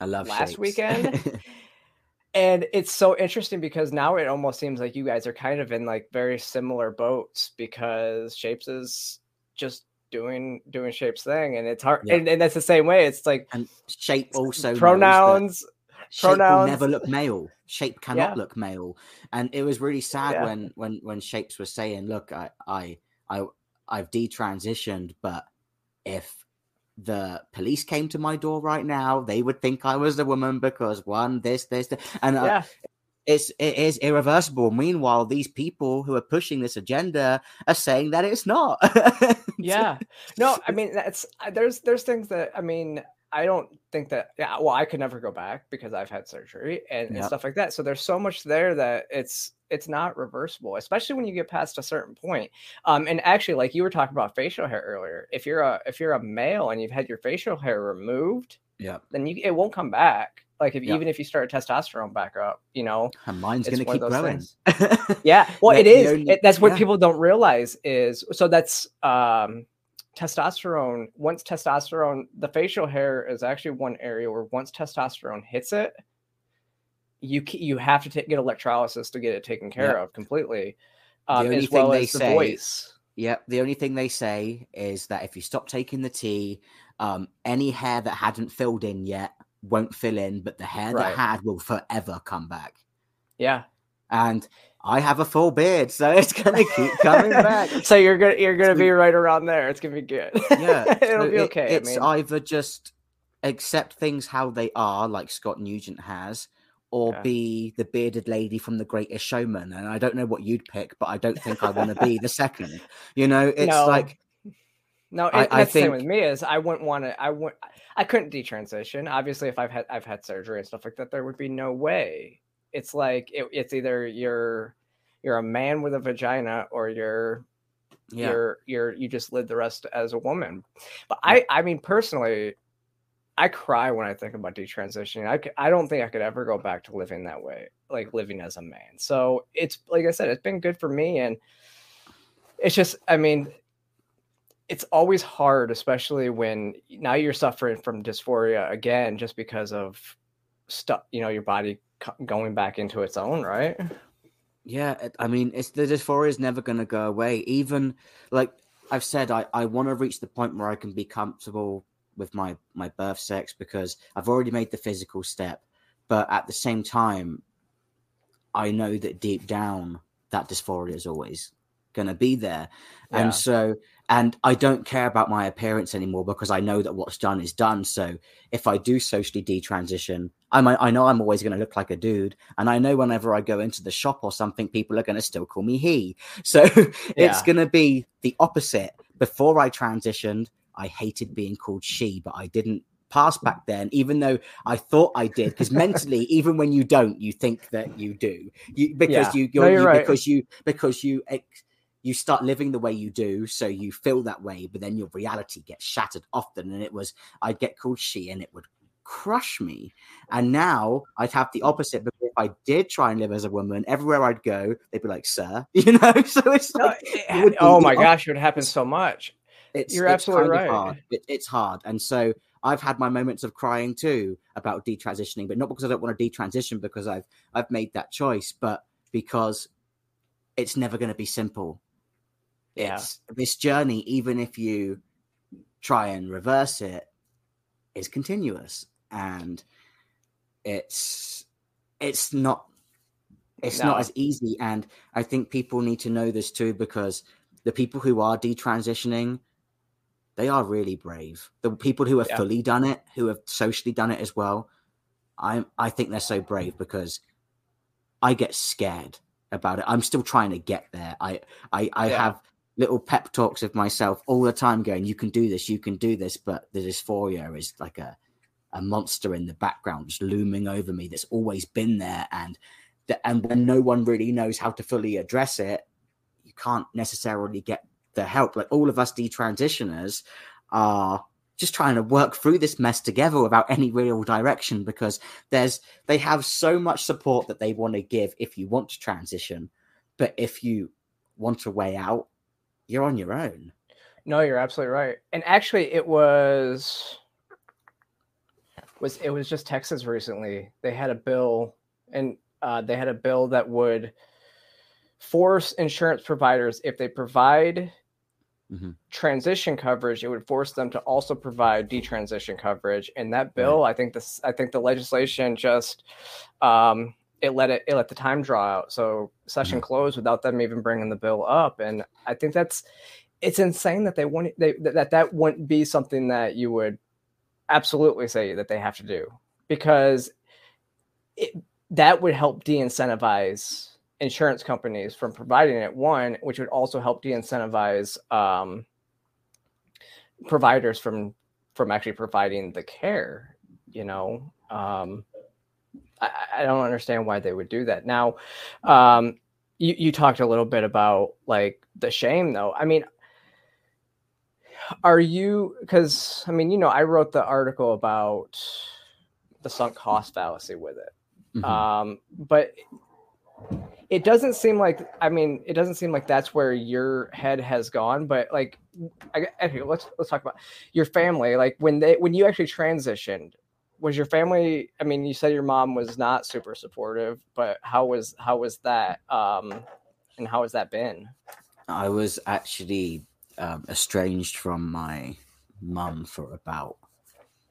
I love last shapes. weekend. and it's so interesting because now it almost seems like you guys are kind of in like very similar boats because Shapes is just doing doing shape's thing and it's hard yeah. and, and, that's the same way it's like and shape also pronouns shape pronouns never look male shape cannot yeah. look male and it was really sad yeah. when when when shapes was saying look i i i i've detransitioned but if the police came to my door right now they would think i was the woman because one this this, this. and uh, it's it is irreversible. Meanwhile, these people who are pushing this agenda are saying that it's not. yeah, no, I mean that's uh, there's there's things that I mean I don't think that yeah well I could never go back because I've had surgery and, yep. and stuff like that. So there's so much there that it's it's not reversible, especially when you get past a certain point. Um, and actually, like you were talking about facial hair earlier, if you're a if you're a male and you've had your facial hair removed, yeah, then you it won't come back. Like if even if you start testosterone back up, you know, and mine's going to keep growing. yeah, well, it is. Only, it, that's what yeah. people don't realize is so that's um testosterone. Once testosterone, the facial hair is actually one area where once testosterone hits it, you you have to get electrolysis to get it taken care yep. of completely. Um, as well as the say, voice. Yeah, the only thing they say is that if you stop taking the tea, um, any hair that hadn't filled in yet won't fill in, but the hair right. that had will forever come back. Yeah. And I have a full beard, so it's gonna keep coming back. so you're gonna you're gonna be right around there. It's gonna be good. Yeah, it'll so be okay. It, it's I mean. either just accept things how they are, like Scott Newgent has, or yeah. be the bearded lady from The Greatest Showman. And I don't know what you'd pick, but I don't think I want to be the second. You know, it's no. like no, it, I, that's I think, the same with me. Is I wouldn't want to. I would. I couldn't detransition. Obviously, if I've had I've had surgery and stuff like that, there would be no way. It's like it, it's either you're you're a man with a vagina or you're yeah. you're you're you just live the rest as a woman. But I I mean personally, I cry when I think about detransitioning. I I don't think I could ever go back to living that way, like living as a man. So it's like I said, it's been good for me, and it's just I mean it's always hard, especially when now you're suffering from dysphoria again, just because of stuff, you know, your body going back into its own, right? Yeah, I mean, it's the dysphoria is never going to go away. Even like I've said, I, I want to reach the point where I can be comfortable with my my birth sex because I've already made the physical step, but at the same time, I know that deep down that dysphoria is always going to be there, yeah. and so and I don't care about my appearance anymore because I know that what's done is done. So if I do socially detransition, I'm, I know I'm always going to look like a dude, and I know whenever I go into the shop or something, people are going to still call me he. So yeah. it's going to be the opposite. Before I transitioned, I hated being called she, but I didn't pass back then, even though I thought I did. Because mentally, even when you don't, you think that you do. You because yeah. you, you're, no, you, right. because you because you you start living the way you do, so you feel that way, but then your reality gets shattered often. And it was I'd get called she, and it would crush me. And now I'd have the opposite because if I did try and live as a woman, everywhere I'd go, they'd be like, "Sir," you know. So it's like, no, it, oh my gosh, it would happen so much. It's, You're it's absolutely right. Hard. It, it's hard, and so I've had my moments of crying too about detransitioning, but not because I don't want to detransition because I've I've made that choice, but because it's never going to be simple. Yeah. It's this journey, even if you try and reverse it, is continuous and it's it's not it's no. not as easy and i think people need to know this too because the people who are detransitioning they are really brave the people who have yeah. fully done it who have socially done it as well i i think they're so brave because i get scared about it i'm still trying to get there i i i yeah. have little pep talks of myself all the time going you can do this you can do this but the dysphoria is like a a monster in the background just looming over me that's always been there. And and when no one really knows how to fully address it you can't necessarily get the help. Like all of us detransitioners are just trying to work through this mess together without any real direction because there's they have so much support that they want to give if you want to transition. But if you want a way out you're on your own. No you're absolutely right. And actually it was was it was just Texas recently. They had a bill, and uh, they had a bill that would force insurance providers if they provide mm-hmm. transition coverage, it would force them to also provide detransition coverage. And that bill, right. I think this, I think the legislation just um, it let it it let the time draw out, so session mm-hmm. closed without them even bringing the bill up. And I think that's it's insane that they want they that that wouldn't be something that you would absolutely say that they have to do because it, that would help de-incentivize insurance companies from providing it one which would also help de-incentivize um, providers from from actually providing the care you know? Um, I, I, don't understand why they would do that. Now um, you, you talked a little bit about like the shame though. I mean are you because i mean you know i wrote the article about the sunk cost fallacy with it mm-hmm. um but it doesn't seem like i mean it doesn't seem like that's where your head has gone but like I, okay let's let's talk about your family like when they when you actually transitioned was your family i mean you said your mom was not super supportive but how was how was that um and how has that been i was actually um, estranged from my mum for about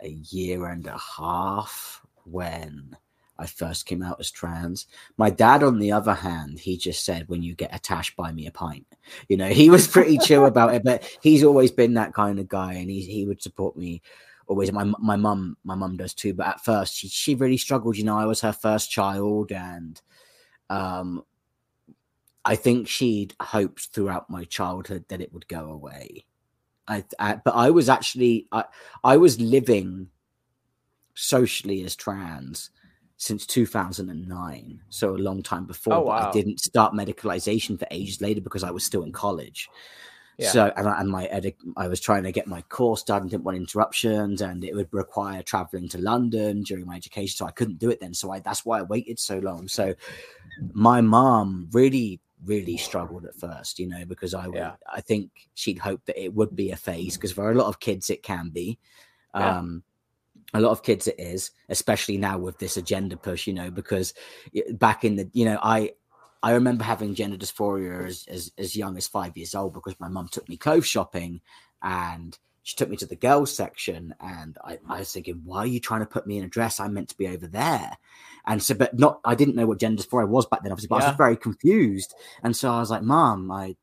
a year and a half when I first came out as trans. My dad, on the other hand, he just said, "When you get attached, buy me a pint." You know, he was pretty chill about it, but he's always been that kind of guy, and he he would support me always. My my mum, my mum does too. But at first, she she really struggled. You know, I was her first child, and um, I think she'd hoped throughout my childhood that it would go away. I, I, but I was actually I, I was living socially as trans since 2009 so a long time before oh, wow. i didn't start medicalization for ages later because i was still in college yeah. so and, and my edic, i was trying to get my course done and didn't want interruptions and it would require traveling to london during my education so i couldn't do it then so I, that's why i waited so long so my mom really really struggled at first, you know, because I yeah. I think she'd hoped that it would be a phase because for a lot of kids it can be. Yeah. Um, a lot of kids it is, especially now with this agenda push, you know, because back in the, you know, I I remember having gender dysphoria as, as, as young as five years old because my mum took me clothes shopping and she took me to the girls section and I, I, was thinking, why are you trying to put me in a dress? I'm meant to be over there. And so, but not, I didn't know what gender dysphoria was back then, obviously, but yeah. I was very confused. And so I was like, mom, I,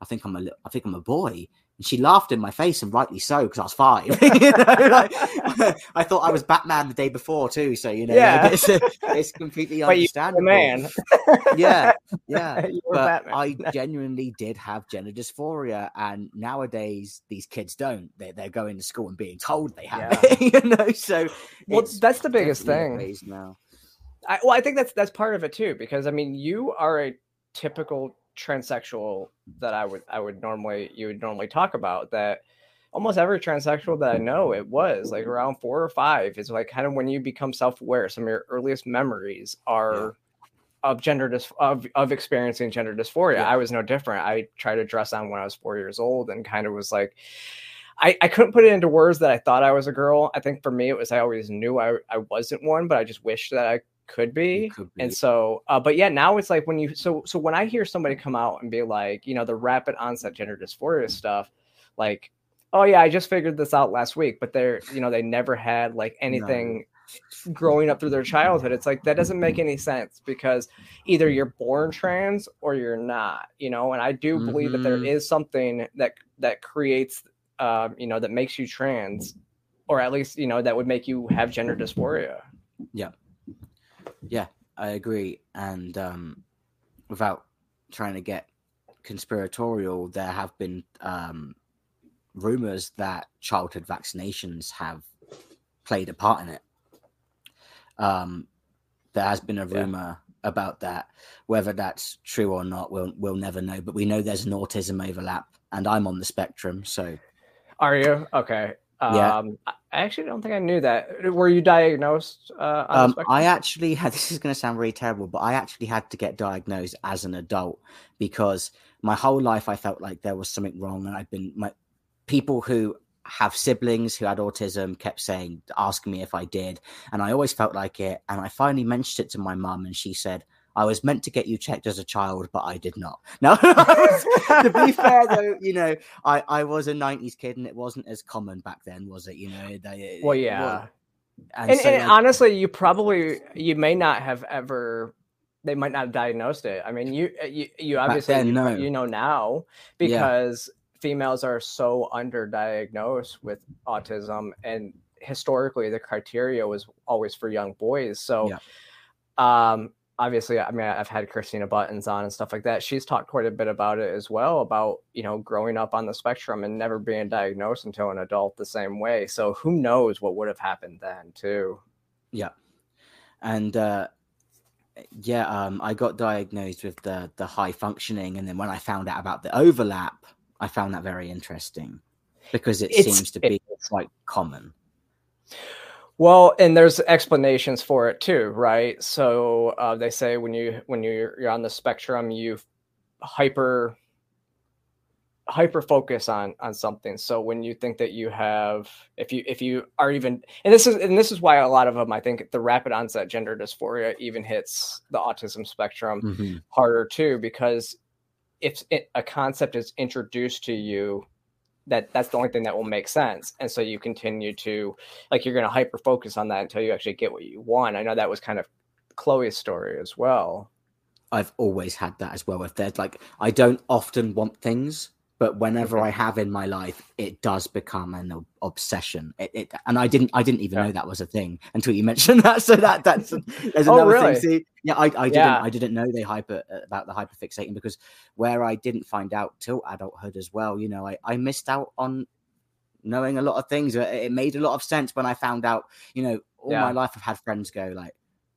I think I'm a, I think I'm a boy. And she laughed in my face, and rightly so, because I was five. you know, like, I thought I was Batman the day before too, so you know, yeah. it's, it's completely but understandable. man, yeah, yeah. but I genuinely did have gender dysphoria, and nowadays these kids don't. They're, they're going to school and being told they have yeah. it. you know, so well, that's the biggest thing now. I, well, I think that's that's part of it too, because I mean, you are a typical transsexual that I would I would normally you would normally talk about that almost every transsexual that I know it was like around four or five is like kind of when you become self-aware some of your earliest memories are yeah. of gender dis- of, of experiencing gender dysphoria yeah. I was no different I tried to dress on when I was four years old and kind of was like I, I couldn't put it into words that I thought I was a girl. I think for me it was I always knew I, I wasn't one, but I just wished that I could be. could be. And so, uh, but yeah, now it's like when you so so when I hear somebody come out and be like, you know, the rapid onset gender dysphoria stuff, like, oh yeah, I just figured this out last week, but they're you know they never had like anything. No. growing up through their childhood it's like that doesn't make any sense because either you're born trans or you're not you know and i do mm-hmm. believe that there mm-hmm. something that that creates um, you know that makes you trans or at least you know that would make you have gender dysphoria yeah yeah, I agree. And um, without trying to get conspiratorial, there have been um, rumors that childhood vaccinations have played a part in it. Um, there has been a rumor yeah. about that. Whether that's true or not, we'll we'll never know. But we know there's an autism overlap, and I'm on the spectrum. So, are you okay? Yeah. I actually don't think I knew that. Were you diagnosed? Uh, um, I actually had. This is going to sound really terrible, but I actually had to get diagnosed as an adult because my whole life I felt like there was something wrong, and I've been my people who have siblings who had autism kept saying asking me if I did, and I always felt like it. And I finally mentioned it to my mum, and she said, I was meant to get you checked as a child, but I did not. No, to be fair though, you know, I, I was a '90s kid, and it wasn't as common back then, was it? You know, they, well, yeah. and, and, so, and like, honestly, you probably you may not have ever. They might not have diagnosed it. I mean, you you, you obviously then, you, no. you know now because yeah. females are so underdiagnosed with autism, and historically the criteria was always for young boys. So, yeah. um, obviously i mean i've had christina buttons on and stuff like that. She's talked quite a bit about it as well about you know growing up on the spectrum and never being diagnosed until an adult the same way. So who knows what would have happened then too. Yeah. And uh yeah um i got diagnosed with the the high functioning and then when i found out about the overlap i found that very interesting because it it's, seems to be quite common well, and there's explanations for it too, right? So uh, they say when you when you're, you're on the spectrum, you hyper hyper focus on on something. So when you think that you have, if you if you are even, and this is and this is why a lot of them, I think, the rapid onset gender dysphoria even hits the autism spectrum mm-hmm. harder too, because if it, a concept is introduced to you that that's the only thing that will make sense. And so you continue to like you're going to hyper focus on that until you actually get what you want. I know that was kind of chloe's story as well. I've always had that as well. If there's like i don't often want things but whenever I have in my life, it does become an obsession. It, it and I didn't, I didn't even yeah. know that was a thing until you mentioned that. So that that's there's oh, really? thing. See, yeah, I, I didn't, yeah. I didn't know they hyper uh, about the hyperfixating because where I didn't find out till adulthood as well. You know, I, I missed out on knowing a lot of things. It made a lot of sense when I found out. You know, all yeah. my life I've had friends go like,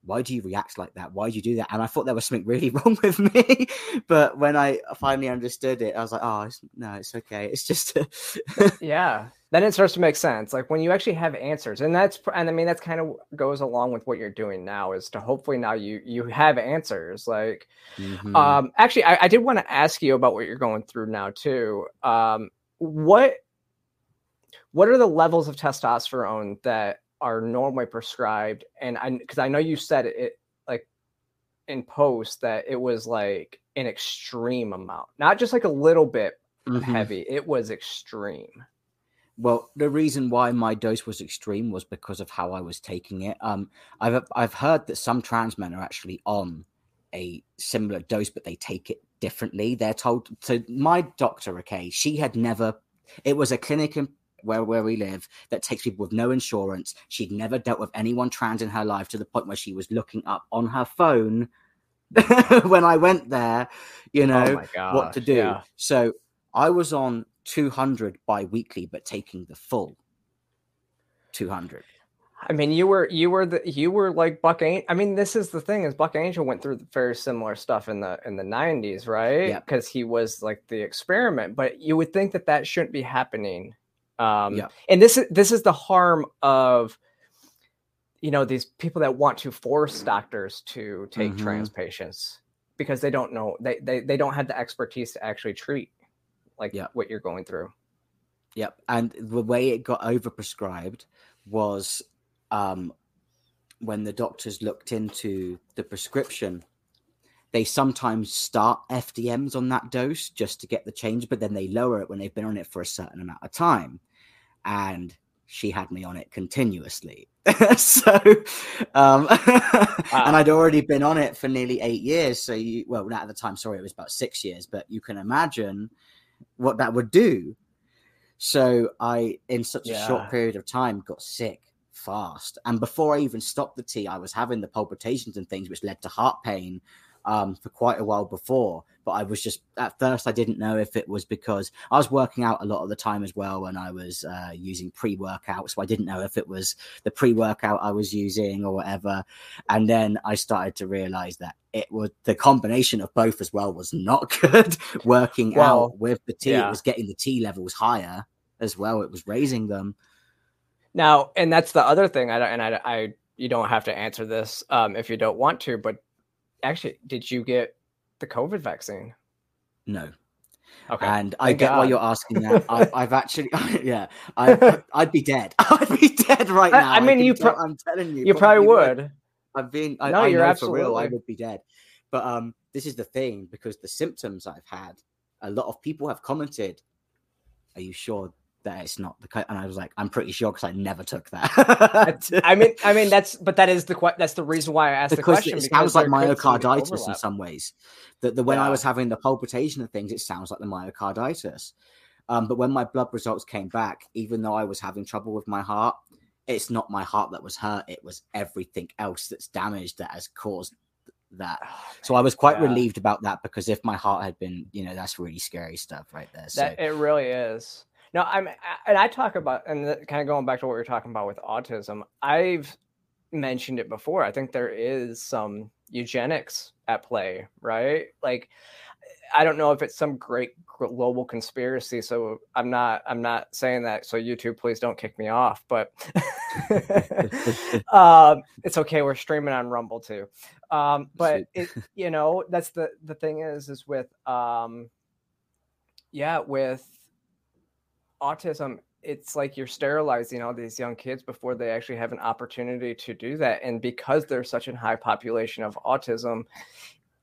why do you react like that? Why do you do that? And I thought there was something really wrong with me. but when I finally understood it, I was like, oh, it's, no, it's okay. It's just, yeah. Then it starts to make sense. Like when you actually have answers, and that's, and I mean, that's kind of goes along with what you're doing now is to hopefully now you, you have answers. Like, mm-hmm. um, actually, I, I did want to ask you about what you're going through now too. Um, what, what are the levels of testosterone that are normally prescribed and i because i know you said it, like in post that it was like an extreme amount not just like a little bit mm-hmm. heavy it was extreme well the reason why my dose was extreme was because of how i was taking it um i've i've heard that some trans men are actually on a similar dose but they take it differently they're told so my doctor okay she had never It was a clinic in where, where we live that takes people with no insurance. She'd never dealt with anyone trans in her life to the point where she was looking up on her phone when I went there, you oh know, oh what to do. Yeah. So I was on 200 bi weekly, but taking the full 200. I mean, you were you were the you were like Buck Angel. I mean, this is the thing is Buck Angel went through very similar stuff in the in the '90s, right? Because he was like the experiment. But you would think that that shouldn't be happening. Um, yeah. And this is this is the harm of you know these people that want to force doctors to take mm-hmm. trans patients because they don't know they, they they don't have the expertise to actually treat like yep. what you're going through. Yep. And the way it got overprescribed was um, when the doctors looked into the prescription, they sometimes start FTMs on that dose just to get the change, but then they lower it when they've been on it for a certain amount of time. And she had me on it continuously. so, um, wow. and I'd already been on it for nearly eight years. So, you, well, not at the time, sorry, it was about six years, but you can imagine what that would do. So, I, in such yeah. a short period of time, got sick fast. And before I even stopped the tea, I was having the palpitations and things, which led to heart pain um, for quite a while before. But I was just at first I didn't know if it was because I was working out a lot of the time as well, when I was uh, using pre-workout, so I didn't know if it was the pre-workout I was using or whatever. And then I started to realize that it was the combination of both as well was not good. working well, out with the tea, yeah. it was getting the tea levels higher as well. It was raising them. Now, and that's the other thing. I don't, and I, I, you don't have to answer this um, if you don't want to. But actually, did you get the COVID vaccine? No. Okay. And I get God. why you're asking that. I, have actually, yeah, I, would be dead. I'd be dead right now. I, I mean, I you. Pro- I'm telling you, you probably, would. would. I've been. I, no, I you're absolutely. For real, I would be dead. But um, this is the thing because the symptoms I've had, a lot of people have commented. Are you sure that it's not the and I was like, I'm pretty sure because I never took that. I mean, I mean that's but that is the that's the reason why I asked because the question. It sounds like myocarditis in some ways. That the when yeah. I was having the palpitation of things, it sounds like the myocarditis. Um, but when my blood results came back, even though I was having trouble with my heart, it's not my heart that was hurt; it was everything else that's damaged that has caused that. Oh, so I was quite yeah. relieved about that because if my heart had been, you know, that's really scary stuff right there. So that, it really is. No, I'm, and I talk about, and kind of going back to what we are talking about with autism, I've mentioned it before. I think there is some eugenics at play, right? Like, I don't know if it's some great global conspiracy. So I'm not, I'm not saying that. So YouTube, please don't kick me off. But um, it's okay. We're streaming on Rumble too. Um, but it, you know, that's the the thing is, is with, um, yeah, with autism it's like you're sterilizing all these young kids before they actually have an opportunity to do that. And because there's such a high population of autism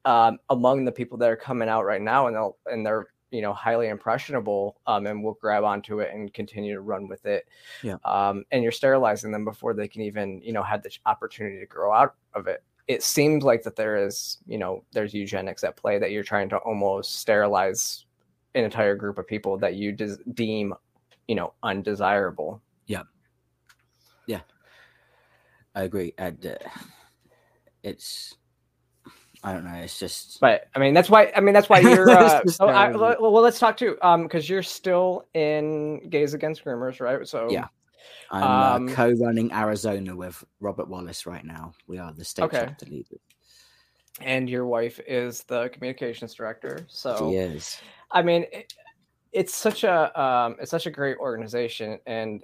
um, among the people that are coming out right now and they'll and they're you know highly impressionable um, and will grab onto it and continue to run with it yeah. um, and you're sterilizing them before they can even you know have the opportunity to grow out of it. It seems like that there is you know there's eugenics at play that you're trying to almost sterilize an entire group of people that you des- deem you know undesirable yeah yeah i agree and uh, it's I don't know. It's just, but I mean, that's why. I mean, that's why you're. Uh, oh, I, well, well, let's talk too, um, because you're still in Gays Against Groomers, right? So yeah, I'm um, uh, co-running Arizona with Robert Wallace right now. We are the state okay. chapter leaders. And your wife is the communications director. So yes. I mean, it, it's such a um, it's such a great organization, and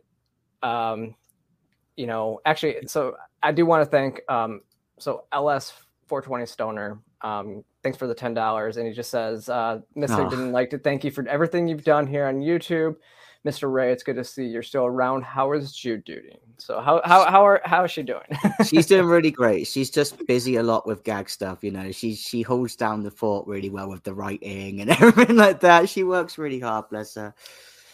um, you know, actually, so I do want to thank um, so LS 420 Stoner. Um, thanks for the ten dollars, and he just says, uh, "Mister oh. didn't like to thank you for everything you've done here on YouTube." Mr. Rey, it's good to see you're still around. How is Jude doing? So how how how are how is she doing? She's doing really great. She's just busy a lot with gag stuff, you know. She she holds down the fort really well with the writing and everything like that. She works really hard, bless her.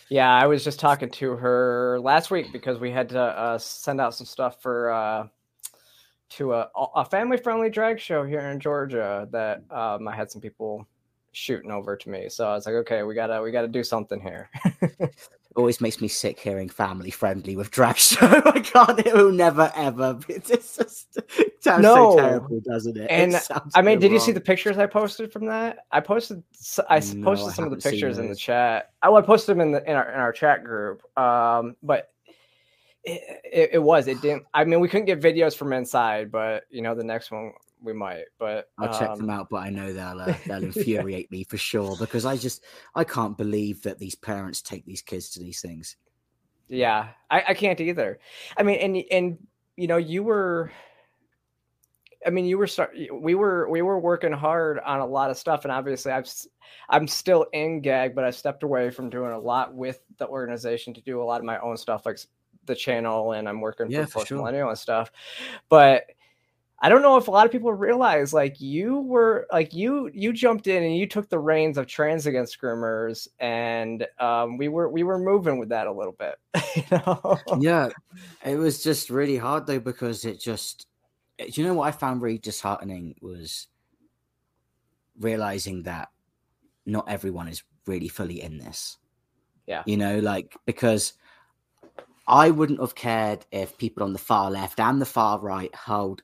Yeah, I was just talking to her last week because we had to uh, send out some stuff for uh, to a, a family friendly drag show here in Georgia that um, I had some people shooting over to me. So I was like, okay, we gotta we gotta do something here. always makes me sick hearing family friendly with drag show. I can't. It will never ever. It's just it sounds no. so terrible, doesn't it? And it I mean, did wrong. you see the pictures I posted from that? I posted. I no, posted some of the pictures in the chat. Oh, I posted them in the in our in our chat group. Um, but it, it, it was. It didn't. I mean, we couldn't get videos from inside, but you know, the next one we might. But I'll um, check them um, out. But I know they'll uh, they'll infuriate me for sure because I just I can't believe that these parents take these kids to these things. Yeah, I, I can't either. I mean, and and you know, you were. I mean, you were start. We were we were working hard on a lot of stuff, and obviously, I've I'm still in gag, but I stepped away from doing a lot with the organization to do a lot of my own stuff, like the channel, and I'm working yeah, for, for sure. Millennial and stuff. But I don't know if a lot of people realize like you were like you you jumped in and you took the reins of trans against groomers and um, we were we were moving with that a little bit. you know? Yeah, it was just really hard though because it just you know what I found really disheartening was realizing that not everyone is really fully in this. Yeah, you know, like because I wouldn't have cared if people on the far left and the far right held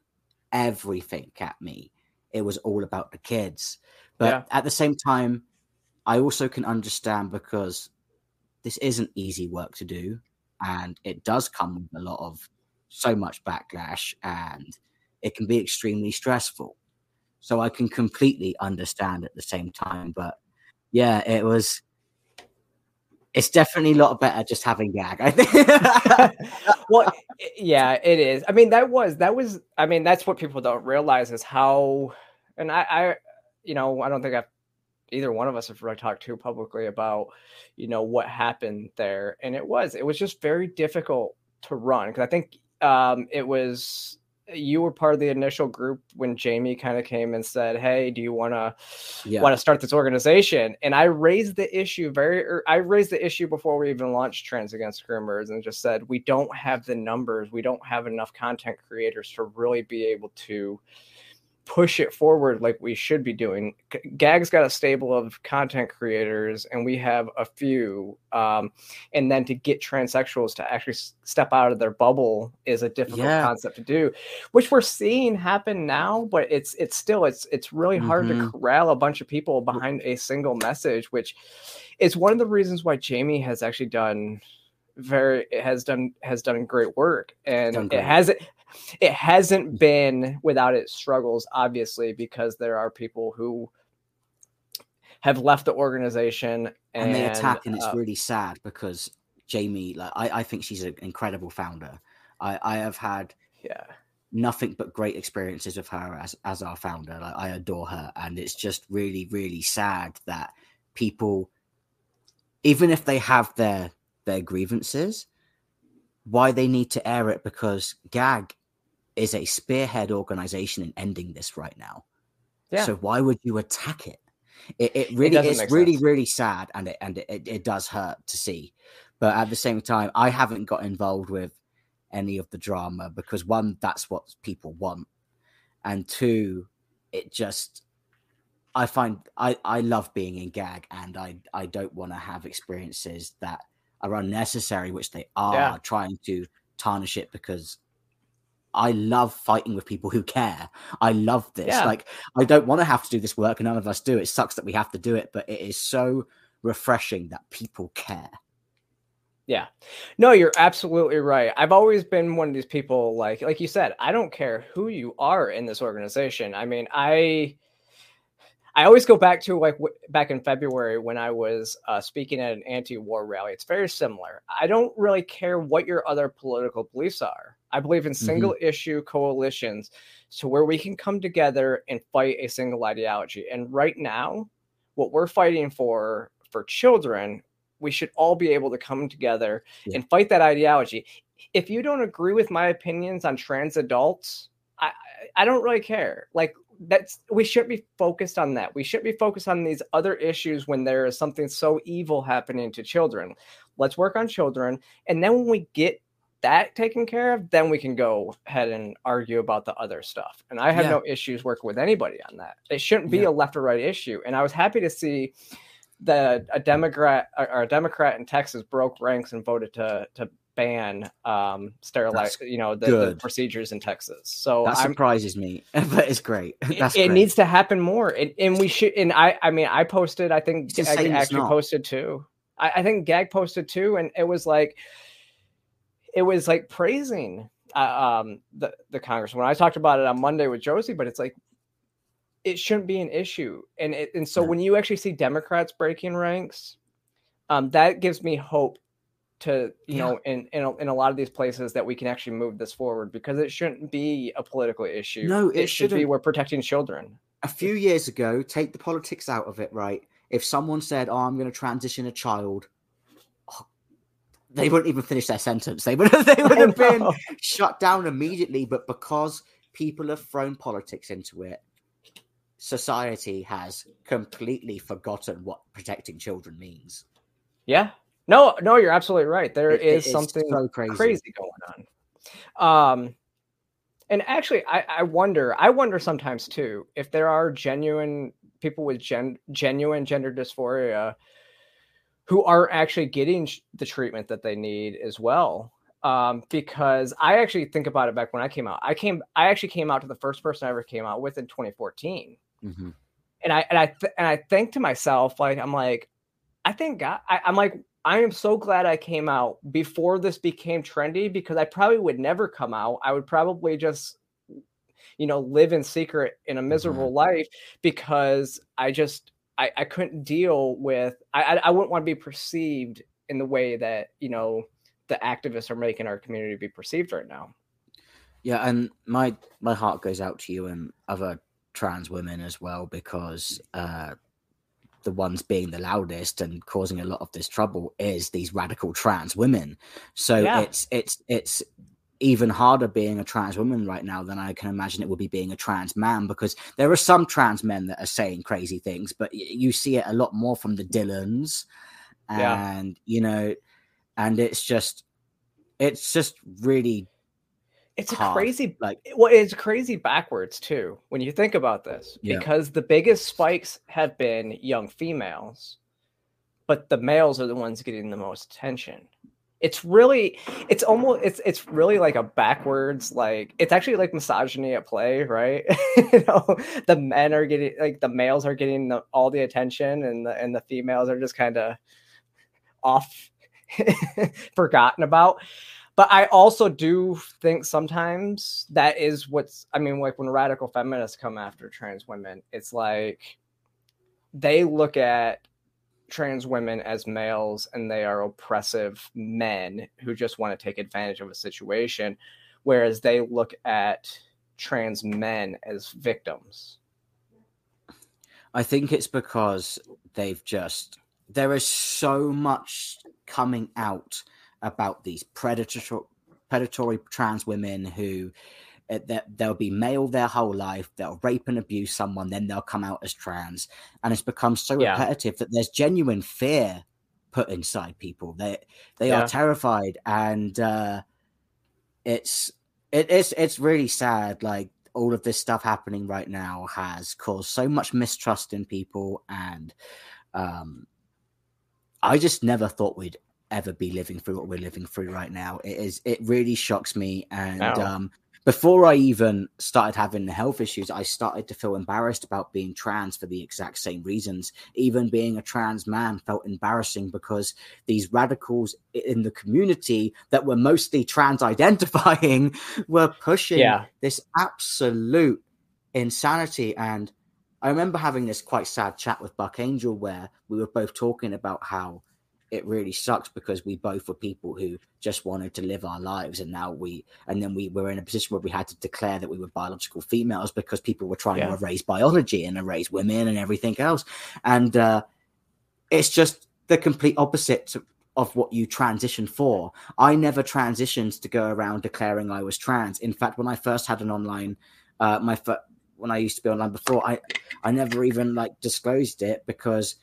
everything at me. It was all about the kids. But yeah. at the same time, I also can understand because this isn't easy work to do. And it does come with a lot of so much backlash and it can be extremely stressful. So I can completely understand at the same time. But yeah, it was it's definitely a lot better just having gag. I think. well, yeah, it is. I mean, that was that was. I mean, that's what people don't realize is how. And I, I, you know, I don't think I've either one of us have really talked too publicly about, you know, what happened there, and it was it was just very difficult to run because I think um, it was you were part of the initial group when Jamie kind of came and said, "Hey, do you want to yeah. want to start this organization?" And I raised the issue very er, I raised the issue before we even launched Trans Against Groomers and just said, "We don't have the numbers. We don't have enough content creators to really be able to push it forward like we should be doing. Gag's got a stable of content creators, and we have a few. Um, and then to get transsexuals to actually step out of their bubble is a difficult yeah. concept to do, which we're seeing happen now. But it's it's still it's it's really hard mm-hmm. to corral a bunch of people behind a single message, which is one of the reasons why Jamie has actually done very has done has done great work and it hasn't it hasn't been without its struggles, obviously, because there are people who have left the organization and, and they attack, and it's uh, really sad because Jamie, like I, I think she's an incredible founder. I, I have had yeah nothing but great experiences with her as as our founder. Like I adore her, and it's just really really sad that people, even if they have their their grievances, why they need to air it because gag is a spearhead organization in ending this right now. Yeah. So why would you attack it? It, it really it is really sense. really sad, and it and it, it, does hurt to see. But at the same time, I haven't got involved with any of the drama because one, that's what people want, and two, it just I find I I love being in gag, and I I don't want to have experiences that are unnecessary, which they are yeah. trying to tarnish it because I love fighting with people who care. I love this. Yeah. Like, I don't want to have to do this work, and none of us do. It sucks that we have to do it, but it is so refreshing that people care. Yeah. No, you're absolutely right. I've always been one of these people like like you said, I don't care who you are in this organization. I mean, I I always go back to like w- back in February when I was uh, speaking at an anti-war rally. It's very similar. I don't really care what your other political beliefs are. I believe in single mm-hmm. issue coalitions to where we can come together and fight a single ideology. And right now, what we're fighting for for children, we should all be able to come together yeah. and fight that ideology. If you don't agree with my opinions on trans adults, I I don't really care. Like that's we should be focused on that. We should be focused on these other issues when there is something so evil happening to children. Let's work on children, and then when we get that taken care of, then we can go ahead and argue about the other stuff. And I have yeah. no issues working with anybody on that. It shouldn't be yeah. a left or right issue. And I was happy to see that a Democrat or a Democrat in Texas broke ranks and voted to to ban um sterilize you know the, the, procedures in texas so that surprises I'm, me but it's great That's it, it needs to happen more and, and we should and i i mean i posted i think i actually posted too I, I, think gag posted too and it was like it was like praising uh, um the the congress when i talked about it on monday with josie but it's like it shouldn't be an issue and it, and so yeah. when you actually see democrats breaking ranks um that gives me hope to you yeah. know in, in a, in a lot of these places that we can actually move this forward because it shouldn't be a political issue. No, it, it should be we're protecting children. A few years ago, take the politics out of it, right? If someone said, "Oh, I'm going to transition a child," they wouldn't even finish their sentence. They would they would have been shut down immediately. But because people have thrown politics into it, society has completely forgotten what protecting children means. Yeah, no, no, you're absolutely right. There it, is something so crazy. crazy. going on. Um, and actually, I, I wonder, I wonder sometimes too, if there are genuine people with gen, genuine gender dysphoria who aren't actually getting the treatment that they need as well. Um, because I actually think about it back when I came out. I came, I actually came out to the first person I ever came out with in 2014. Mm-hmm. And I and I th- and I think to myself, like I'm like, I think God, I, I'm like, I am so glad I came out before this became trendy because I probably would never come out. I would probably just, you know, live in secret in a miserable mm-hmm. life because I just I, I couldn't deal with I I wouldn't want to be perceived in the way that you know the activists are making our community be perceived right now. Yeah, and my my heart goes out to you and other trans women as well because uh, the ones being the loudest and causing a lot of this trouble is these radical trans women. So yeah. it's it's it's even harder being a trans woman right now than I can imagine it would be being a trans man because there are some trans men that are saying crazy things, but you see it a lot more from the Dylans, and yeah. you know, and it's just it's just really it's a crazy like well it's crazy backwards too when you think about this yeah. because the biggest spikes have been young females but the males are the ones getting the most attention it's really it's almost it's it's really like a backwards like it's actually like misogyny at play right? You know the men are getting like the males are getting the, all the attention and the and the females are just kind of off forgotten about. But I also do think sometimes that is what's I mean, like when radical feminists come after trans women, it's like they look at trans women as males and they are oppressive men who just want to take advantage of a situation, whereas they look at trans men as victims. I think it's because they've just there is so much coming out about these predatory predatory trans women who uh, they'll be male their whole life they'll rape and abuse someone then they'll come out as trans and it's become so yeah. repetitive that there's genuine fear put inside people they they yeah. are terrified and uh it's it is it's really sad like all of this stuff happening right now has caused so much mistrust in people and um i just never thought we'd ever be living through what we're living through right now. It is it really shocks me. And um, before I even started having the health issues, I started to feel embarrassed about being trans for the exact same reasons. Even being a trans man felt embarrassing because these radicals in the community that were mostly trans identifying were pushing yeah. this absolute insanity. And I remember having this quite sad chat with Buck Angel where we were both talking about how it really sucks because we both were people who just wanted to live our lives and now we and then we were in a position where we had to declare that we were biological females because people were trying yeah. to erase biology and erase women and everything else. And uh, it's just the complete opposite to, of what you transition for. I never transitioned to go around declaring i was trans. In fact when i first had an online uh, my when i used to be online before i i never even like disclosed it because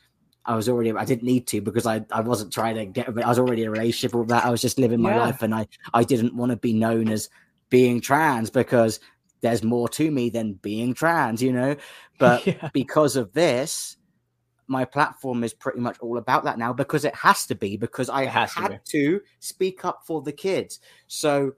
I was already I didn't need to because I, I wasn't trying to get I was already in a relationship with that. I was just living my yeah. life and I, I didn't want to be known as being trans because there's more to me than being trans, you know. But yeah. because of this, my platform is pretty much all about that now because it has to be because I had to, to speak up for the kids. So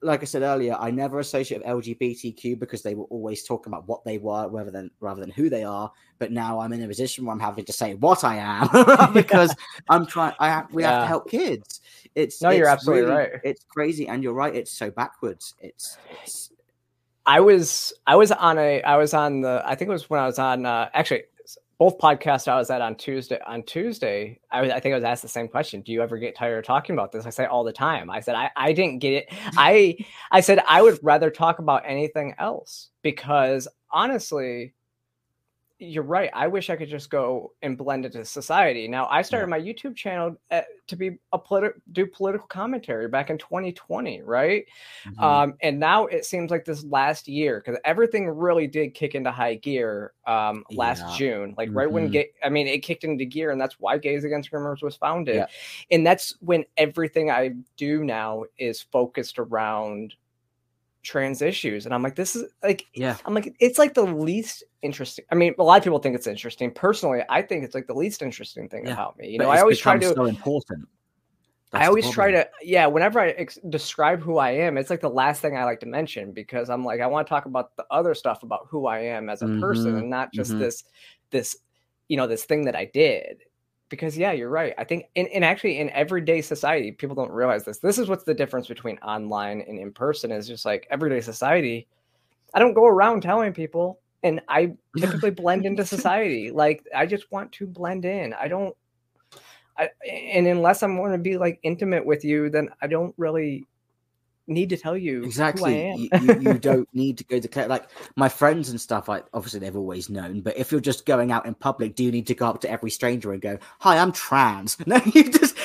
like I said earlier, I never associate with LGBTQ because they were always talking about what they were rather than rather than who they are. But now I'm in a position where I'm having to say what I am because I'm trying. I have, we yeah. have to help kids. It's no, it's you're absolutely really, right. It's crazy, and you're right. It's so backwards. It's it's. I was I was on a I was on the I think it was when I was on uh, actually both podcasts I was at on Tuesday on Tuesday, I, was, I think I was asked the same question. Do you ever get tired of talking about this? I say all the time. I said I, I didn't get it. I I said I would rather talk about anything else because honestly, you're right. I wish I could just go and blend into society. Now, I started yeah. my YouTube channel at, to be a politi- do political commentary back in 2020, right? Mm-hmm. Um, and now it seems like this last year because everything really did kick into high gear um, last yeah. June, like mm-hmm. right when gay, I mean, it kicked into gear, and that's why Gays Against Groomers was founded. Yeah. And that's when everything I do now is focused around trans issues and i'm like this is like yeah i'm like it's like the least interesting i mean a lot of people think it's interesting personally i think it's like the least interesting thing yeah. about me you but know i always try to so important That's i always try to yeah whenever i ex- describe who i am it's like the last thing i like to mention because i'm like i want to talk about the other stuff about who i am as a mm-hmm. person and not just mm-hmm. this this you know this thing that i did because yeah you're right i think in, in actually in everyday society people don't realize this this is what's the difference between online and in person is just like everyday society i don't go around telling people and i typically blend into society like i just want to blend in i don't I, and unless i'm going to be like intimate with you then i don't really need to tell you exactly. You, you, you, don't need to go to like my friends and stuff. Like obviously they've always known, but if you're just going out in public, do you need to go up to every stranger and go, "Hi, I'm trans"? No, you just.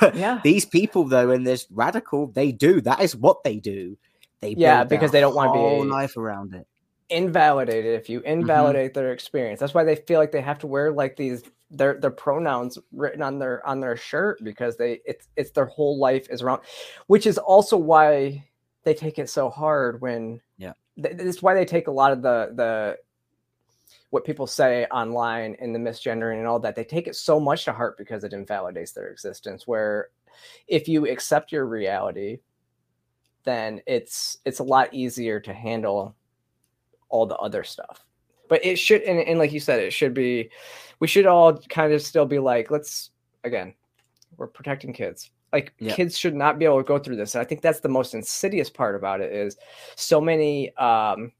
but yeah. These people though, in this radical, they do. That is what they do. They yeah because they don't want to be life around it invalidated if you mm-hmm. invalidate mm-hmm. their experience. That's why they feel like they have to wear like these their their pronouns written on their on their shirt because they it's it's their whole life is around which is also why they take it so hard when yeah it's why they take a lot of the the what people say online and the misgendering and all that they take it so much to heart because it invalidates their existence where if you accept your reality then it's it's a lot easier to handle all the other stuff. But it should and, and like you said it should be we should all kind of still be like let's again we're protecting kids. Like yeah. kids should not be able to go through this. And i think that's the most insidious part about it is so many um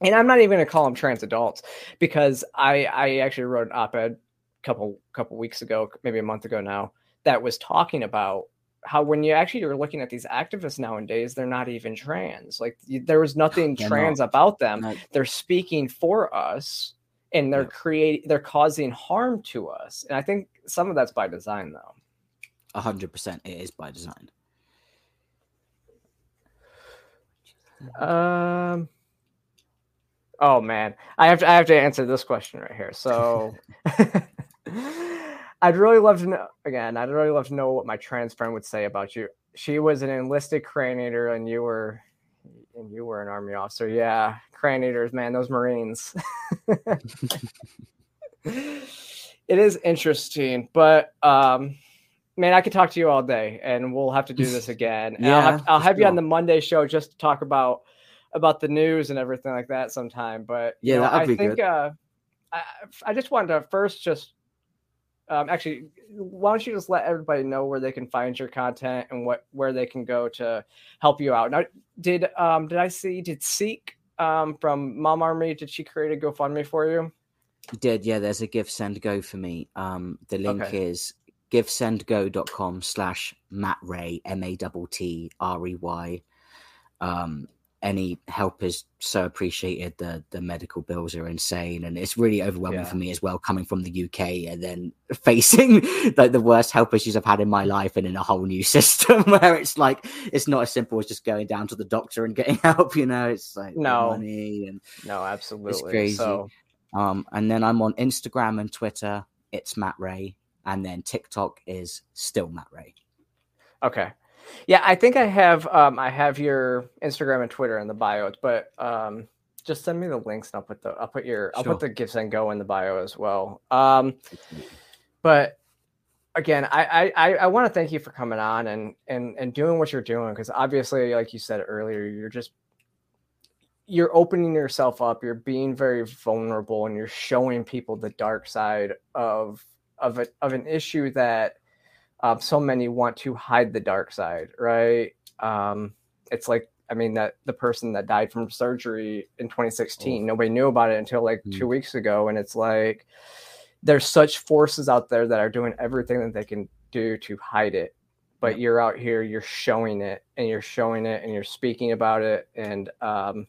and i'm not even going to call them trans adults because i i actually wrote an op-ed a couple couple weeks ago maybe a month ago now that was talking about how when you actually are looking at these activists nowadays, they're not even trans. Like there was nothing trans not. about them. Not. They're speaking for us and they're yeah. creating they're causing harm to us. And I think some of that's by design though. A hundred percent it is by design. Um oh man. I have to I have to answer this question right here. So I'd really love to know again. I'd really love to know what my trans friend would say about you. She was an enlisted crane eater, and you were, and you were an army officer. Yeah, crane eaters, man, those Marines. it is interesting, but um, man, I could talk to you all day, and we'll have to do this again. yeah, I'll have, I'll have you on the Monday show just to talk about about the news and everything like that sometime. But yeah, know, I think uh, I, I just wanted to first just um, actually, why don't you just let everybody know where they can find your content and what where they can go to help you out? Now, did um did I see did Seek um from Mom Army did she create a GoFundMe for you? Did yeah? There's a Give Send Go for me. Um, the link okay. is givesendgo.com slash Matt Rey M A T T R E Y. Um, any help is so appreciated. The the medical bills are insane, and it's really overwhelming yeah. for me as well, coming from the UK and then facing like the worst health issues I've had in my life, and in a whole new system where it's like it's not as simple as just going down to the doctor and getting help. You know, it's like no money and no, absolutely. It's crazy. So Um, and then I'm on Instagram and Twitter. It's Matt Rey, and then TikTok is still Matt Rey. Okay. Yeah, I think I have um, I have your Instagram and Twitter in the bio, but um, just send me the links and I'll put the I'll put your I'll put the GiveSendGo in the bio as well. Um, but again, I I I want to thank you for coming on and and and doing what you're doing because obviously, like you said earlier, you're just you're opening yourself up. You're being very vulnerable, and you're showing people the dark side of of a, of an issue that um, so many want to hide the dark side, right? Um, it's like I mean that the person that died from surgery in 2016, oh. nobody knew about it until like mm. two weeks ago, and it's like there's such forces out there that are doing everything that they can do to hide it but you're out here you're showing it and you're showing it and you're speaking about it and um,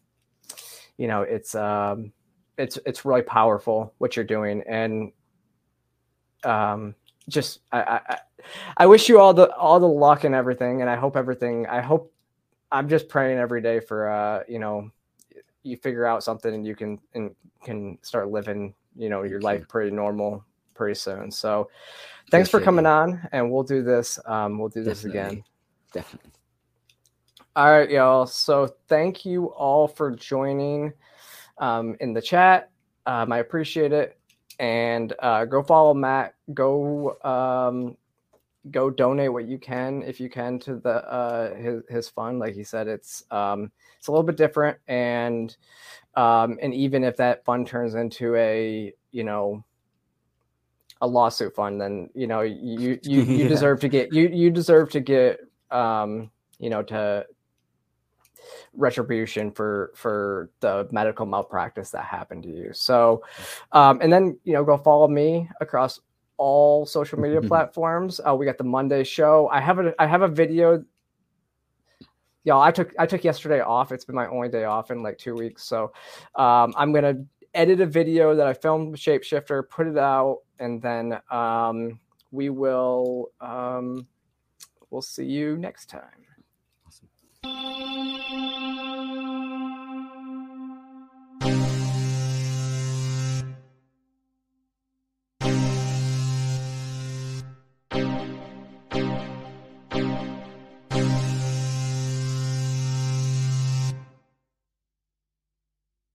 you know it's um, it's it's really powerful what you're doing and um, just I, I i wish you all the all the luck and everything and i hope everything i hope i'm just praying every day for uh you know you figure out something and you can and can start living you know your life pretty normal pretty soon. So thanks Appreciate for coming on and we'll do this. Um, we'll do Definitely. this again. Definitely. All right, y'all. So thank you all for joining um, in the chat. Um, I appreciate it. And uh, go follow Matt. Go um, go donate what you can if you can to the uh, his his fund. Like he said, it's um, it's a little bit different, and um, and even if that fund turns into a you know a lawsuit fund, then you know you you you yeah. deserve to get you you deserve to get um, you know to retribution for for the medical malpractice that happened to you. So, um, and then you know go follow me across all social media platforms. Uh, we got the Monday show. I have a I have a video. Y'all, I took I took yesterday off. It's been my only day off in like two weeks. So um, I'm gonna edit a video that I filmed with Shapeshifter, put it out, and then um, we will um, we'll see you next time. Awesome.